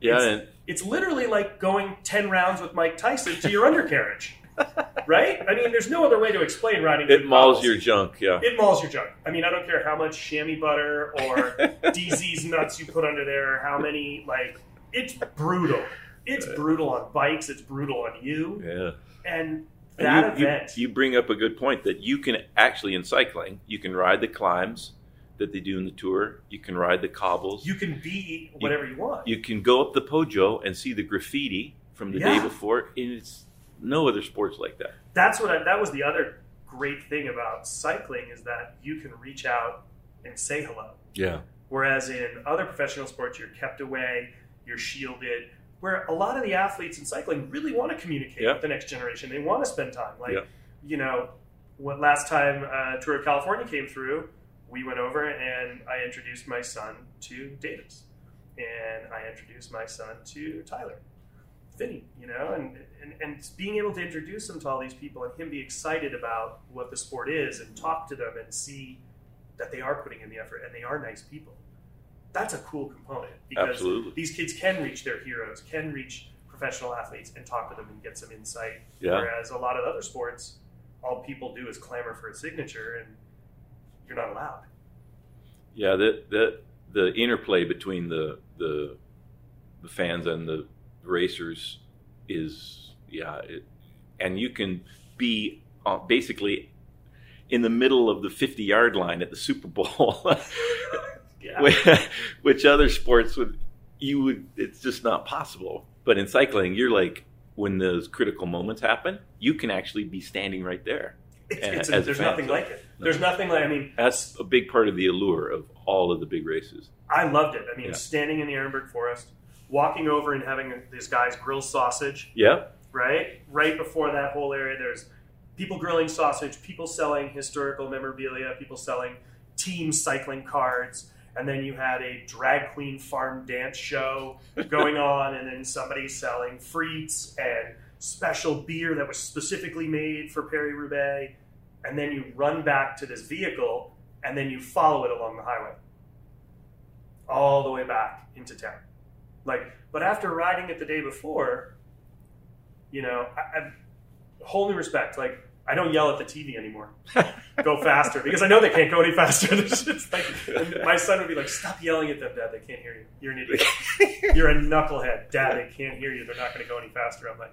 Yeah. It's- And it's literally like going 10 rounds with Mike Tyson to your undercarriage. <laughs> right? I mean, there's no other way to explain riding. it mauls your junk. Yeah. It mauls your junk. I mean, I don't care how much chamois butter or <laughs> DZ's nuts you put under there, how many, like, it's brutal. It's Right. brutal on bikes, it's brutal on you. Yeah. And And that you, event, You, you bring up a good point that you can actually in cycling, you can ride the climbs that they do in the tour. You can ride the cobbles. you can be whatever you want. You can go up the Poggio and see the graffiti from the day before. And it's no other sports like that. that's what I, that was the other great thing about cycling is that you can reach out and say hello. Yeah. Whereas in other professional sports, you're kept away, you're shielded. Where a lot of the athletes in cycling really want to communicate Yeah. with the next generation. They want to spend time. Like, Yeah. you know, what last time uh, Tour of California came through, we went over and I introduced my son to Davis, and I introduced my son to Taylor. Phinney, you know, and, and and being able to introduce him to all these people and him be excited about what the sport is and talk to them and see that they are putting in the effort and they are nice people. That's a cool component because Absolutely. these kids can reach their heroes, can reach professional athletes and talk to them and get some insight. Yeah. Whereas a lot of other sports, all people do is clamor for a signature and you're not allowed. Yeah, the the the interplay between the the the fans and the racers is yeah, it, and you can be uh, basically in the middle of the 50 yard line at the Super Bowl, <laughs> Yeah. <laughs> which other sports would you would it's just not possible. But in cycling, you're like when those critical moments happen, you can actually be standing right there. It's, it's a there's nothing like it. No. There's nothing like, I mean, That's a big part of the allure of all of the big races. I loved it. I mean, Yeah. standing in the Arenberg Forest, walking over and having these guy's grill sausage, Yeah, right? Right before that whole area, there's people grilling sausage, people selling historical memorabilia, people selling team cycling cards, and then you had a drag queen farm dance show <laughs> going on, and then somebody selling frites and special beer that was specifically made for Paris Roubaix, and then you run back to this vehicle, and then you follow it along the highway, all the way back into town. Like, but after riding it the day before, you know, I, I whole new respect. Like, I don't yell at the TV anymore. <laughs> Go faster because I know they can't go any faster. <laughs> Like, my son would be like, "Stop yelling at them, Dad. They can't hear you. You're an idiot. <laughs> You're a knucklehead, Dad. They can't hear you. They're not going to go any faster." I'm like,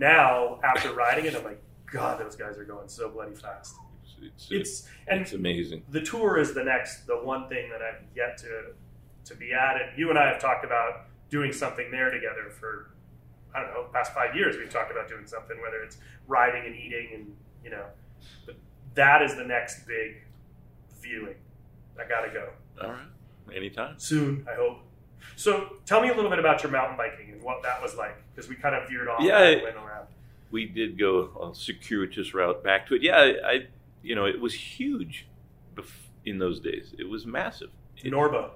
now after riding it, I'm like, God, those guys are going so bloody fast. it's, it's, and it's amazing. the tour is the next, the one thing that I've yet to to be at. And you and I have talked about doing something there together for I don't know, past five years. We've talked about doing something, whether it's riding and eating, and you know, but that is the next big viewing. I got to go All right, anytime. soon. I hope. So, tell me a little bit about your mountain biking and what that was like, because we kind of veered off Yeah, and went around. we did go a circuitous route back to it. Yeah, I, I you know, it was huge in those days. It was massive. It, NORBA.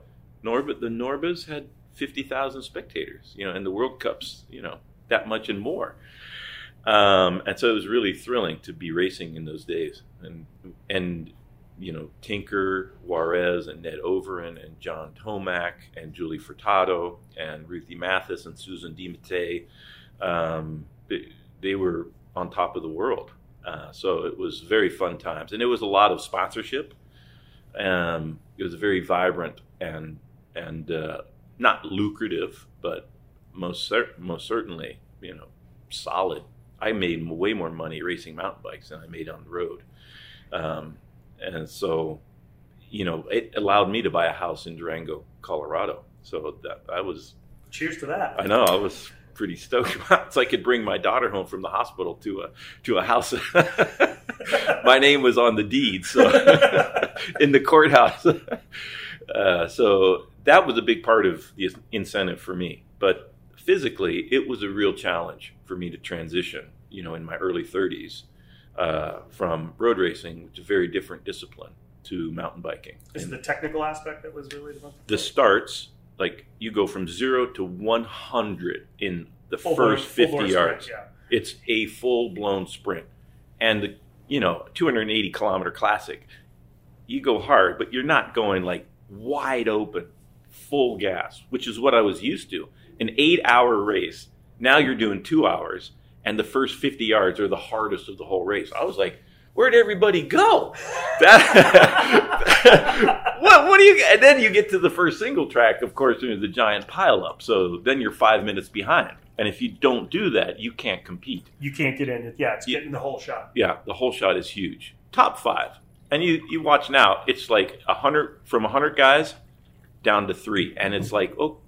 NORBA, the NORBAs had fifty thousand spectators, you know, and the World Cups, you know, that much and more. Um, and so it was really thrilling to be racing in those days, and and you know, Tinker Juarez and Ned Overend and John Tomac and Julie Furtado and Ruthie Matthes and Susan DeMattei, um, they, they were on top of the world. Uh, so it was very fun times, and it was a lot of sponsorship. Um, it was very vibrant and and uh, not lucrative, but most cer- most certainly, you know, solid. I made way more money racing mountain bikes than I made on the road, um, and so, you know, it allowed me to buy a house in Durango, Colorado. So that I was, Cheers to that. I know, I was pretty stoked. About. It so I could bring my daughter home from the hospital to a to a house. <laughs> my name was on the deed, so <laughs> in the courthouse. <laughs> Uh, so that was a big part of the incentive for me. But physically, it was a real challenge for me to transition. You know, in my early 30s, uh, from road racing, which is a very different discipline, to mountain biking. Is And the technical aspect that was really the the starts, like you go from zero to 100 in the full-blown- first 50 full-blown yards. sprint, It's a full blown sprint. And the, you know, 280 kilometer classic, you go hard, but you're not going like wide open, full gas, which is what I was used to. An eight hour race. Now you're doing two hours, and the first 50 yards are the hardest of the whole race. I was like, where'd everybody go? <laughs> That, <laughs> what, what do you, and then you get to the first single track, of course, there's the giant pile up. So then you're five minutes behind. And if you don't do that, you can't compete. You can't get in. It. Yeah, it's Yeah. getting the whole shot. Yeah, the whole shot is huge. Top five. And you, you watch now, it's like a hundred from a hundred guys down to three. And it's mm-hmm. like, oh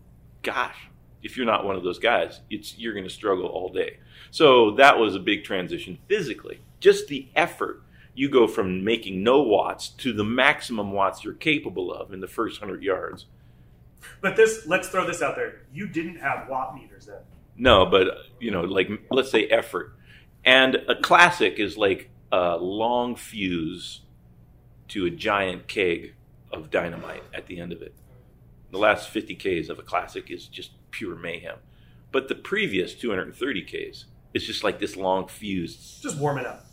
gosh, if you're not one of those guys, it's you're gonna struggle all day. So that was a big transition physically. Just the effort. You go from making no watts to the maximum watts you're capable of in the first hundred yards. But this, let's throw this out there. You didn't have watt meters then. No, but you know, like let's say effort, and a classic is like a long fuse to a giant keg of dynamite at the end of it. The last fifty k's of a classic is just pure mayhem. But the previous 230 Ks is just like this long fuse. Just warming up.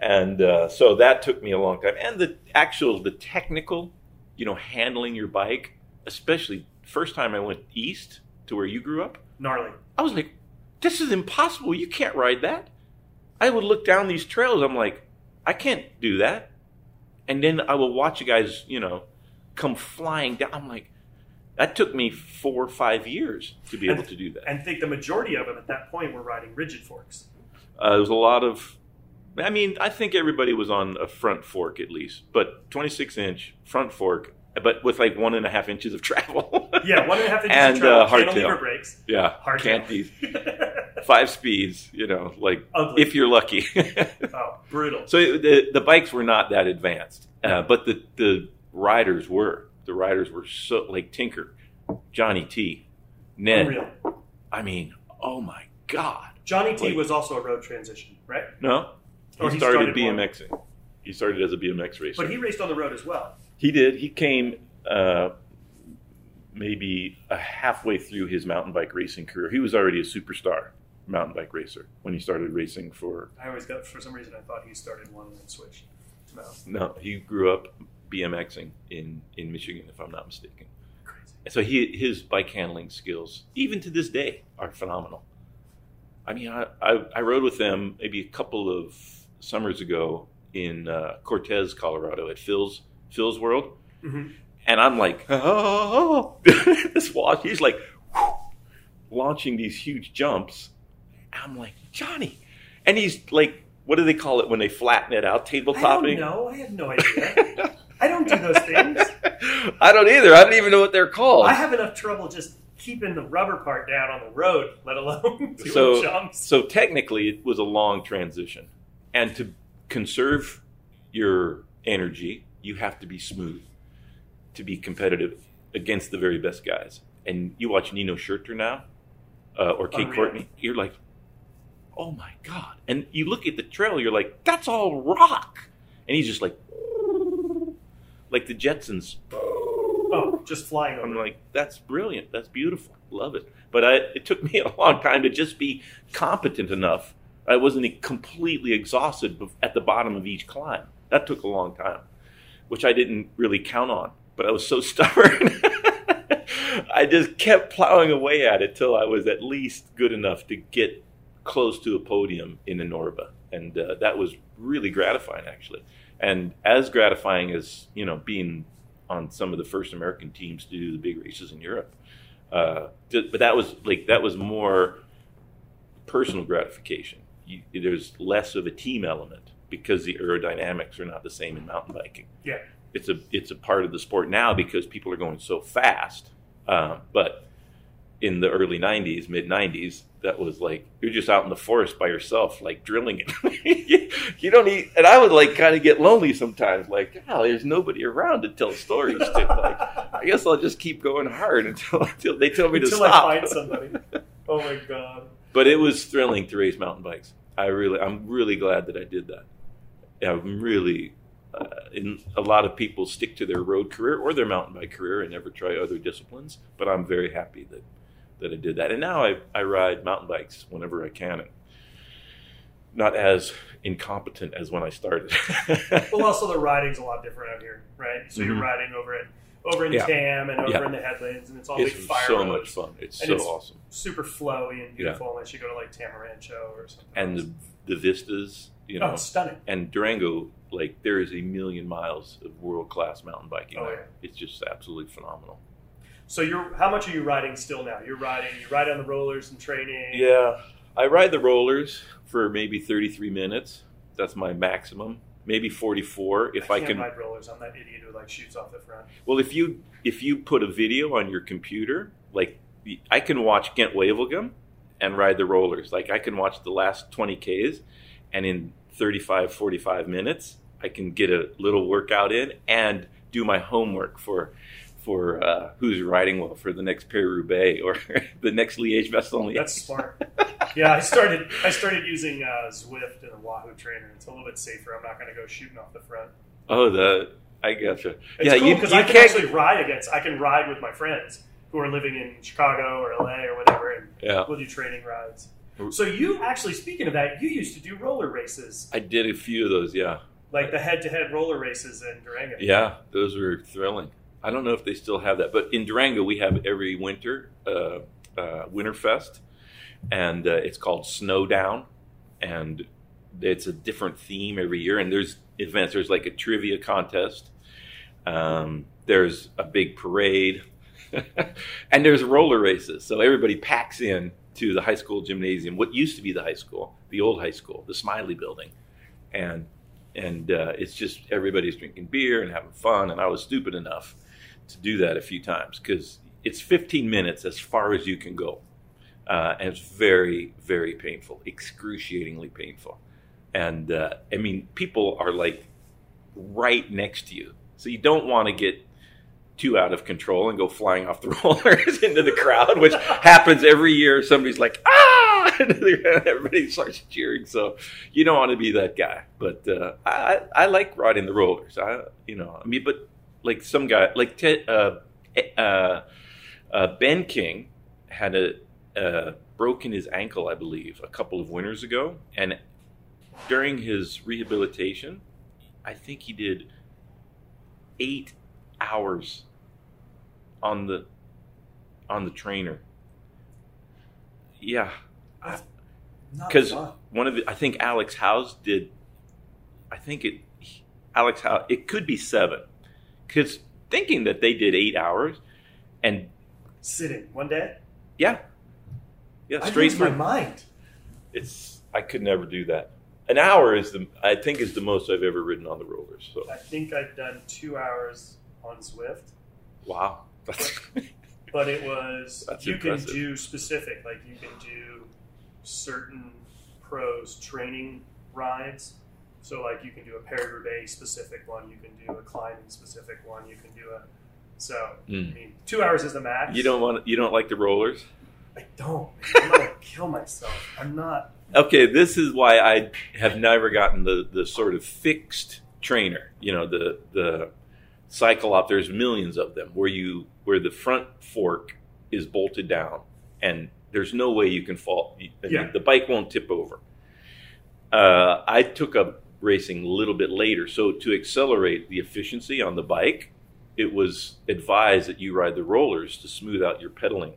And uh, so that took me a long time. And the actual, the technical, you know, handling your bike, especially first time I went east to where you grew up, Gnarly. I was like, this is impossible. You can't ride that. I would look down these trails. I'm like, I can't do that. And then I will watch you guys, you know, come flying down. I'm like, that took me four or five years to be able to do that. And think the majority of them at that point were riding rigid forks. Uh, there was a lot of, I mean, I think everybody was on a front fork at least, but 26 inch front fork, but with like one and a half inches of <laughs> travel. Yeah, one and a half inches And, of travel, uh, hardtail. brakes. yeah, Hardtail. <laughs> five speeds, you know, like Ugly. if you're lucky. <laughs> oh, brutal. So the the bikes were not that advanced, uh, but the the riders were. The riders were so like Tinker, Johnny T, Ned. Unreal. I mean, oh my god! Johnny T Like- was also a road transition, right? No, he, he started, started. BMXing. He started as a BMX racer. But he raced on the road as well. He did. He came uh, maybe a halfway through his mountain bike racing career. He was already a superstar mountain bike racer when he started racing for. I always got, for some reason, I thought he started one and then switched. No, No, he grew up BMXing in in Michigan, if I'm not mistaken. crazy. So he his bike handling skills, even to this day, are phenomenal. I mean, I, I, I rode with them maybe a couple of summers ago in uh, Cortez, Colorado, at Phil's Phil's World, hmm and I'm like, <laughs> oh, <laughs> this watch. He's like launching these huge jumps. I'm like Johnny, and he's like, what do they call it when they flatten it out? Don't know. I have no idea. <laughs> I don't do those things. <laughs> I don't either. I don't even know what they're called. I have enough trouble just keeping the rubber part down on the road, let alone <laughs> doing so, jumps. so technically, it was a long transition, and to conserve your energy, you have to be smooth to be competitive against the very best guys. And you watch Nino Schurter now, uh, or Kate Unreal. Courtney, you're like, oh my god! And you look at the trail, you're like, that's all rock, and he's just like, like the Jetsons Oh, just flying I'm like, that's brilliant. That's beautiful. Love it. But I, it took <laughs> me a long time to just be competent enough. I wasn't completely exhausted at the bottom of each climb. That took a long time, which I didn't really count on. But I was so <laughs> stubborn. <laughs> I just kept plowing away at it till I was at least good enough to get close to a podium in the NORBA. And uh, that was really gratifying, actually. And as gratifying as, you know, being on some of the first American teams to do the big races in Europe. Uh, but that was like that was more personal gratification. You, there's less of a team element because the aerodynamics are not the same in mountain biking. Yeah. It's a it's a part of the sport now because people are going so fast. Uh, but in the early '90s, mid '90s, that was like you're just out in the forest by yourself, like drilling it. <laughs> you don't need, and I would like kind of get lonely sometimes. Like, oh, there's nobody around to tell stories to. Like, I guess I'll just keep going hard <laughs> until until they tell me to Until stop. I find somebody. Oh my god. But it was thrilling to race mountain bikes. I really, I'm really glad that I did that. I'm really, uh, in a lot of people stick to their road career or their mountain bike career and never try other disciplines. But I'm very happy that that I did that. And now I, I ride mountain bikes whenever I can. And not as incompetent as when I started. <laughs> Well, also the riding's a lot different out here, right? So you're Mhm. riding over in over in Yeah. Tam and over Yeah. in the headlands, and it's all it's big fire so roads, much fun. It's And so it's- awesome. super flowy and beautiful, unless you go to like Tamarancho or something. And else. the, the vistas, you oh, know, it's stunning. and Durango, like there is a million miles of world class mountain biking. Oh, there. It's just absolutely phenomenal. So you're how much are you riding still now? You're riding you ride on the rollers and training. Yeah, I ride the rollers for maybe 33 minutes. That's my maximum. Maybe 44 if I, can't can. ride rollers. I'm that idiot who like shoots off the front. Well, if you if you put a video on your computer, like I can watch Ghent Wevelgem and ride the rollers. Like I can watch the last 20 Ks and in 35 45 minutes I can get a little workout in and do my homework for for uh, who's riding well for the next Paris Roubaix or <laughs> the next Liège Bastogne. That's smart. yeah, I started I started using uh, Zwift and a Wahoo trainer. It's a little bit safer. I'm not going to go shooting off the front. Oh, the I gotcha. It's yeah, cool because I can can't. actually ride against. I can ride with my friends who are living in Chicago or LA or whatever, and Yeah. we'll do training rides. So you actually, speaking of that, you used to do roller races, I did a few of those. Yeah. like the head-to-head roller races in Durango. Yeah, those were thrilling. I don't know if they still have that, but in Durango we have every winter uh, uh, Winterfest, and uh, it's called Snowdown, and it's a different theme every year. And there's events. There's like a trivia contest. Um, there's a big parade, <laughs> and there's roller races. So everybody packs in to the high school gymnasium, what used to be the high school, the old high school, the Smiley Building, and and uh, it's just everybody's drinking beer and having fun. And I was stupid enough to do that a few times because it's 15 minutes as far as you can go, uh, and it's very very painful, excruciatingly painful. And uh, I mean, people are like right next to you, so you don't want to get too out of control and go flying off the <laughs> rollers into the crowd, which <laughs> happens every year. Somebody's like, ah, <laughs> everybody starts cheering. So you don't want to be that guy. But uh, I, I like riding the rollers. I, you know, I mean, but like some guy, like Ted, uh, uh, uh, Ben King had a uh, broken his ankle, I believe, a couple of winters ago, and during his rehabilitation, I think he did eight hours on the on the trainer. Yeah, because one of the I think Alex Howes did. I think it Alex Howes it could be seven, because thinking that they did eight hours, and sitting one day, yeah, yeah, I straight my mind. It's I could never do that. An hour is the I think is the most I've ever ridden on the rollers. So I think I've done two hours on Zwift. wow, <laughs> that's but it was <laughs> That's you impressive. can do specific like you can do certain pros training rides so like you can do a Paris specific one you can do a climbing specific one you can do a so Mm. I mean two hours is the max you don't want you don't like the rollers. I don't I'm gonna <laughs> kill myself I'm not Okay, this is why I have never gotten the, the sort of fixed trainer. You know, the the cycle up. There's millions of them where you where the front fork is bolted down, and there's no way you can fall. Yeah. the bike won't tip over. Uh, I took up racing a little bit later, so to accelerate the efficiency on the bike, it was advised that you ride the rollers to smooth out your pedaling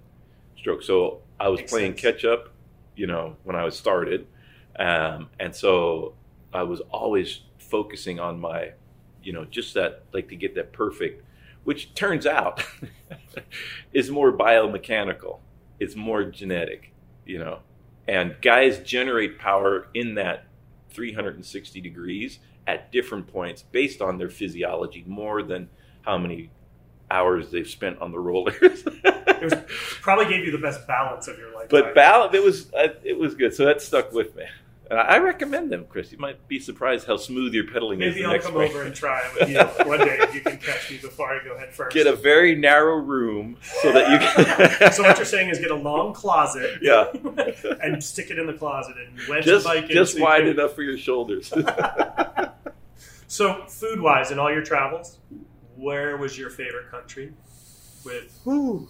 stroke. So I was Makes playing sense. catch up, you know, when I was started, um, and so I was always focusing on my, you know, just that like to get that perfect, which turns out <laughs> is more biomechanical. It's more genetic, you know, and guys generate power in that 360 degrees at different points based on their physiology more than how many hours they've spent on the rollers. <laughs> it was probably gave you the best balance of your life but balance, it was uh, it was good, so that stuck with me. I recommend them, Chris. You might be surprised how smooth your pedaling is. maybe I'll come over and try with <laughs> you one day if you can catch me before I go head first Get a very narrow room so that you can. <laughs> so what you're saying is get a long closet <laughs> Yeah. and stick it in the closet and wedge just the bike in just so wide can- enough for your shoulders. So, food wise, in all your travels, where was your favorite country? With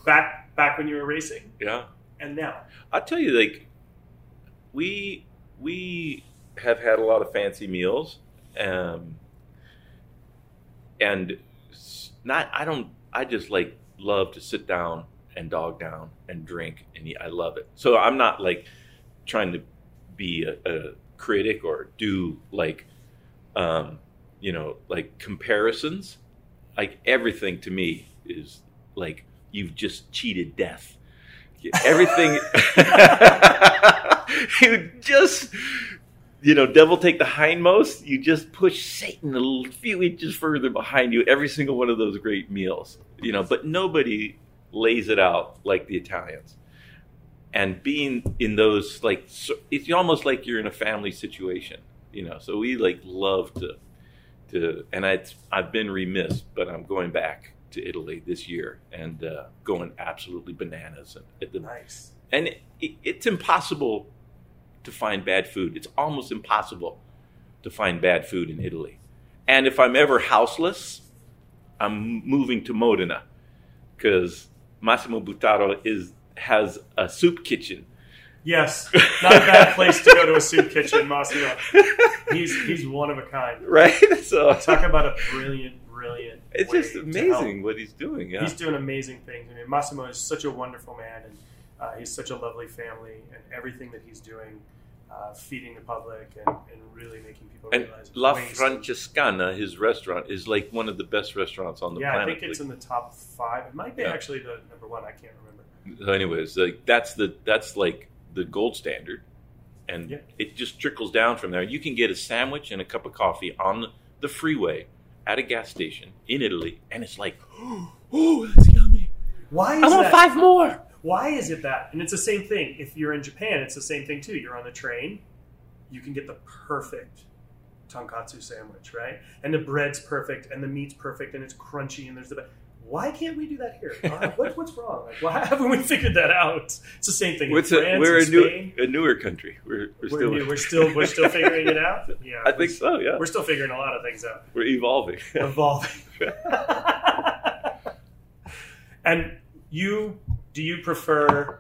back back when you were racing, yeah. and now. I'll tell you, like, we we have had a lot of fancy meals, um, and not. I don't. I just like love to sit down and dog down and drink, and eat. I love it. So I'm not like trying to be a, a critic or do like, um, you know, like comparisons. Like everything to me is like you've just cheated death. Everything. <laughs> <laughs> <laughs> you just, you know, devil take the hindmost. You just push Satan a few inches further behind you. Every single one of those great meals, you know. But nobody lays it out like the Italians. And being in those, like, it's almost like you're in a family situation, you know. So we like love to, to, and I, I've been remiss, but I'm going back to Italy this year and uh, going absolutely bananas at the Nice. and it, it's impossible to find bad food. It's almost impossible to find bad food in Italy. And if I'm ever houseless, I'm moving to Modena because Massimo Bottura is has a soup kitchen. Yes, not a bad place to go to a soup kitchen, Massimo. He's he's one of a kind. Right? <laughs> So Talk about a brilliant, brilliant. it's just amazing what he's doing. Yeah. He's doing amazing things. I mean, Massimo is such a wonderful man, and uh, he's such a lovely family, and everything that he's doing, uh, feeding the public and, and really making people and realize La. Francescana, his restaurant, is like one of the best restaurants on the planet. Yeah, I think it's in the top five. It might be Yeah. actually the number one. I can't remember. So anyways, like that's the that's like the gold standard, and Yeah. it just trickles down from there. You can get a sandwich and a cup of coffee on the freeway at a gas station in Italy, and it's like, <gasps> oh, that's yummy. Why is I want that? five more. Why is it that? And it's the same thing. If you're in Japan, it's the same thing too. You're on the train, you can get the perfect tonkatsu sandwich, right? And the bread's perfect, and the meat's perfect, and it's crunchy, and there's the. Why can't we do that here? Why- <laughs> what, what's wrong? Like, why haven't we figured that out? It's the same thing in What's a, we're a, and new, Spain. a newer country. We're, we're We're, still new- <laughs> we're still we're still figuring it out. <laughs> Yeah, I think so. Yeah, We're still figuring a lot of things out. we're evolving. evolving. and you, do you prefer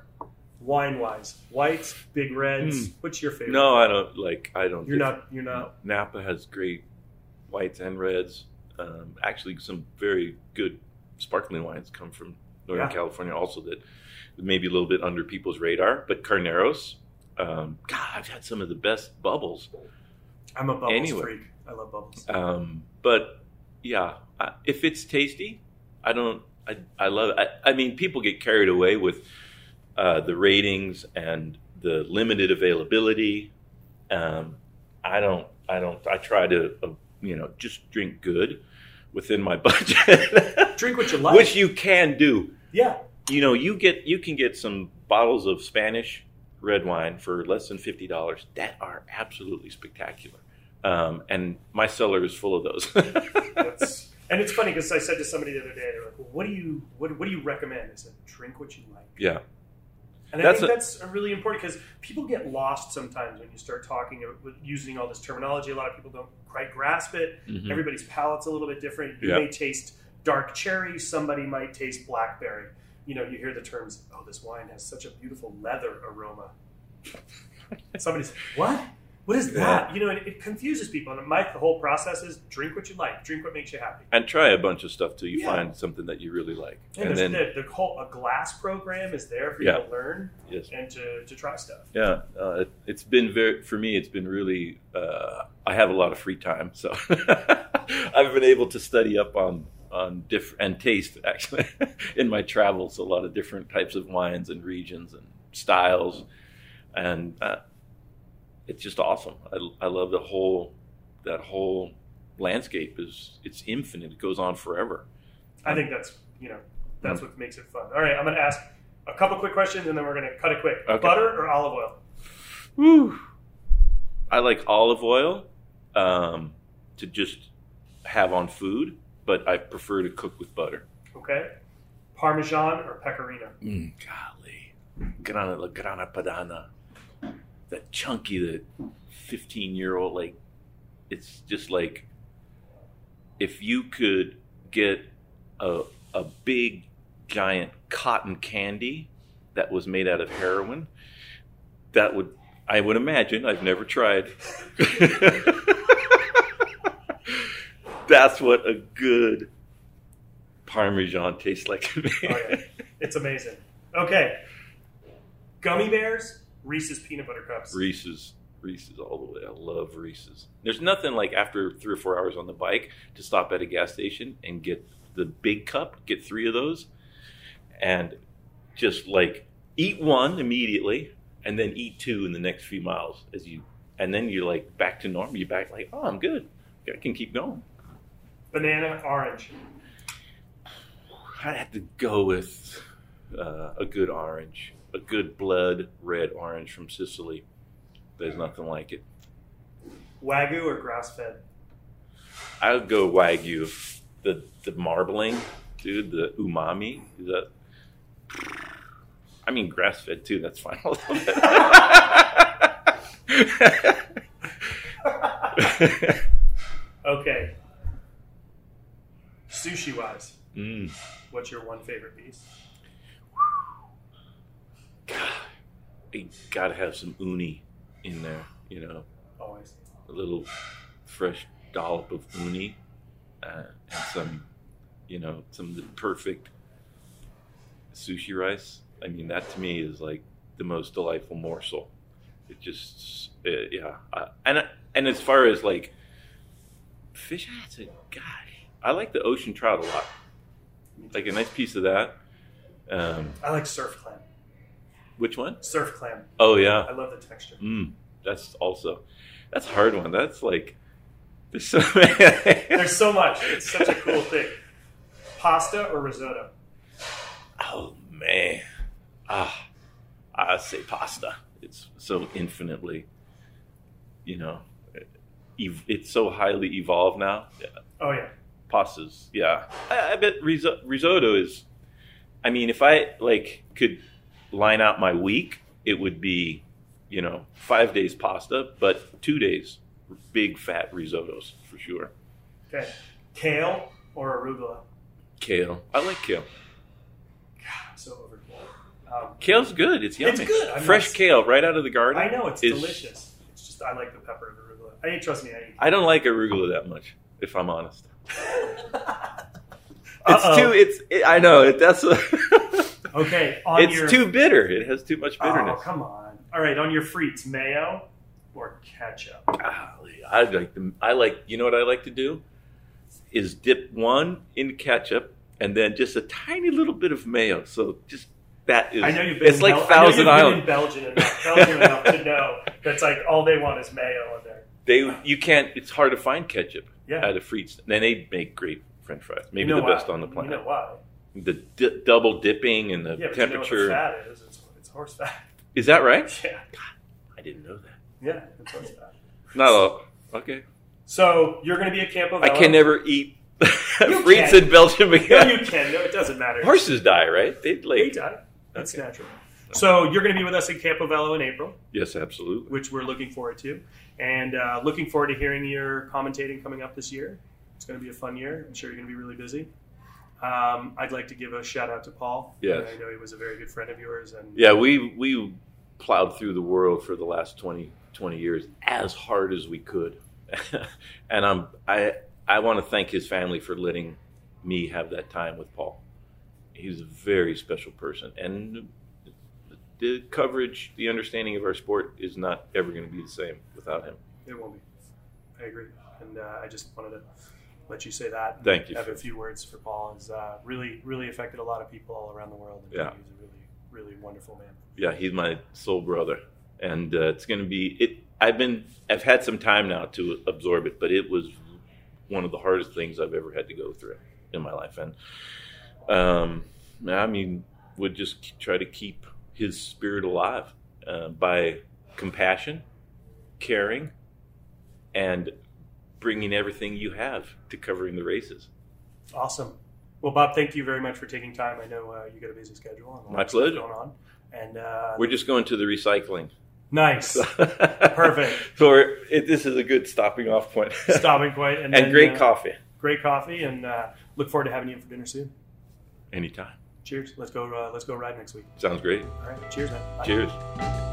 wine wise, whites, big reds? Hmm. What's your favorite? no, I don't like. I don't. you're not. You're not. Napa has great whites and reds. Um, actually, some very good sparkling wines come from Northern Yeah. California, also that maybe a little bit under people's radar. But Carneros, um, God, I've had some of the best bubbles. I'm a bubbles Anyway. freak. I love bubbles. Um, but yeah, if it's tasty, I don't. I, I love it. I, I mean, people get carried away with uh, the ratings and the limited availability. Um, I don't. I don't. I try to, uh, you know, just drink good within my <laughs> budget, Drink what you like. which you can do. yeah, You know, you get you can get some bottles of Spanish red wine for less than fifty dollars that are absolutely spectacular. Um, and my cellar is full of those. <laughs> And it's funny because I said to somebody the other day, they're like, well, "What do you what, what do you recommend?" I said, "Drink what you like." yeah, And I That's think a- that's a really important because people get lost sometimes when you start talking using all this terminology. A lot of people don't quite grasp it. Mhm. Everybody's palate's a little bit different. You Yeah. may taste dark cherry, somebody might taste blackberry. You know, you hear the terms, "Oh, this wine has such a beautiful leather aroma." Somebody's what? What is that? You know, it, it confuses people. And my the whole process is drink what you like, drink what makes you happy. and try a bunch of stuff till you Yeah. find something that you really like, And, and there's then the, the whole a glass program is there for Yeah. you to learn yes, and to, to try stuff. yeah, uh, it, it's been very for me. It's been really. Uh, I have a lot of free time, so <laughs> I've been able to study up on on different and taste actually <laughs> in my travels. A lot of different types of wines and regions and styles, and uh, it's just awesome. I, I love the whole that whole landscape is it's infinite. It goes on forever. I think that's you know that's what makes it fun. All right, I'm going to ask a couple quick questions and then we're going to cut it quick. Okay. Butter or olive oil? Woo. I like olive oil um, to just have on food, but I prefer to cook with butter. Okay. Parmesan or pecorino? Mm, golly, grana la grana padana, that chunky, that fifteen-year-old like, it's just like if you could get a a big giant cotton candy that was made out of heroin, that would I would imagine. I've never tried. <laughs> That's what a good Parmesan tastes like. Oh, yeah. It's amazing. Okay. Gummy bears, Reese's peanut butter cups. Reese's, Reese's all the way. I love Reese's. There's nothing like after three or four hours on the bike to stop at a gas station and get the big cup, get three of those, and just like eat one immediately, and then eat two in the next few miles as you, and then you're like back to normal. You're back like, oh, I'm good. I can keep going. Banana, orange. I'd have to go with uh, a good orange, a good blood red orange from Sicily. There's nothing like it. Wagyu or grass fed? I would go wagyu. The the marbling, dude. The umami. The I mean grass fed too. That's fine. I love it. Okay. Sushi wise, mm. what's your one favorite piece? God, you gotta have some uni in there. You know, Always. a little fresh dollop of uni, uh, and some, you know, some of the perfect sushi rice. I mean, that to me is like the most delightful morsel. It just, uh, yeah. Uh, and and as far as like fish, that's a gosh, I like the ocean trout a lot. Like a nice piece of that. Um, I like surf clam. Which one? Surf clam. Oh yeah. I love the texture. Mm, that's also that's a hard one. That's like there's so <laughs> There's so much. It's such a cool thing. Pasta or risotto? oh man, ah, I say pasta. It's so infinitely, you know, it's so highly evolved now. Yeah, Oh yeah. pastas, yeah. I, I bet risotto is. I mean, if I like could line out my week, it would be, you know, five days pasta, but two days big fat risottos for sure. Okay. Kale or arugula? Kale, I like kale. God, I'm so over kale. Um, Kale's good. It's yummy. It's good. I mean, Fresh it's- kale right out of the garden. I know it's is- delicious. It's just I like the pepper and arugula. I mean, trust me, I eat. I don't like arugula that much, if I'm honest. <laughs> It's too. It's. It, I know it. That's. <laughs> Okay, on it's your too bitter. It has too much Oh, bitterness. come on. All right, on your frites, mayo or ketchup? Golly, I like the. I like. You know what I like to do is dip one in ketchup and then just a tiny little bit of mayo. So just that is. I know you've been. It's in like Bel- Thousand I know you've Island. In Belgium enough, Belgium enough to know that's like all they want is mayo in there. They. You can't. It's hard to find ketchup Yeah. at a frites. Then they make great French fries. Maybe You know the why? best on the planet. You know why? The di- double dipping and the Yeah, temperature. You know fat is. It's, it's horse fat. Is that right? <laughs> Yeah, God, I didn't know that. yeah, it's horse fat. Not all. Okay. So you're going to be at Campo I can never eat <laughs> can. in Belgium No, you can. No, it doesn't matter. Horses die, right? They They die. That's Okay. natural. So you're going to be with us in Campo Velo in April, Yes, absolutely. which we're looking forward to, and uh, looking forward to hearing your commentating coming up this year. It's going to be a fun year. I'm sure you're going to be really busy. Um, I'd like to give a shout out to Paul. Yes. I know he was a very good friend of yours, and Yeah, we we plowed through the world for the last 20, 20 years as hard as we could, <laughs> and I'm I I want to thank his family for letting me have that time with Paul. He's a very special person, and the coverage, the understanding of our sport is not ever going to be the same without him. it won't be. I agree, and uh, I just wanted to let you say that. Thank you. Have a few words for Paul. Has uh, really, really affected a lot of people all around the world. And Yeah. he's a really, really wonderful man. yeah, he's my soul brother, and uh, it's going to be it. I've been I've had some time now to absorb it, but it was one of the hardest things I've ever had to go through in my life, and um, I mean, would just try to keep his spirit alive uh, by compassion, caring, and bringing everything you have to covering the races. Awesome. Well, Bob, thank you very much for taking time. I know uh, you got a busy schedule. And My pleasure. Going on. And uh, We're just going to the recycling. nice <laughs> Perfect. So it, this is a good stopping off point. <laughs> stopping point, and, and then, great uh, coffee. Great coffee, and uh, look forward to having you in for dinner soon. Anytime. Cheers. Let's go. Uh, let's go ride next week. Sounds great. All right. Cheers, man. Bye. Cheers.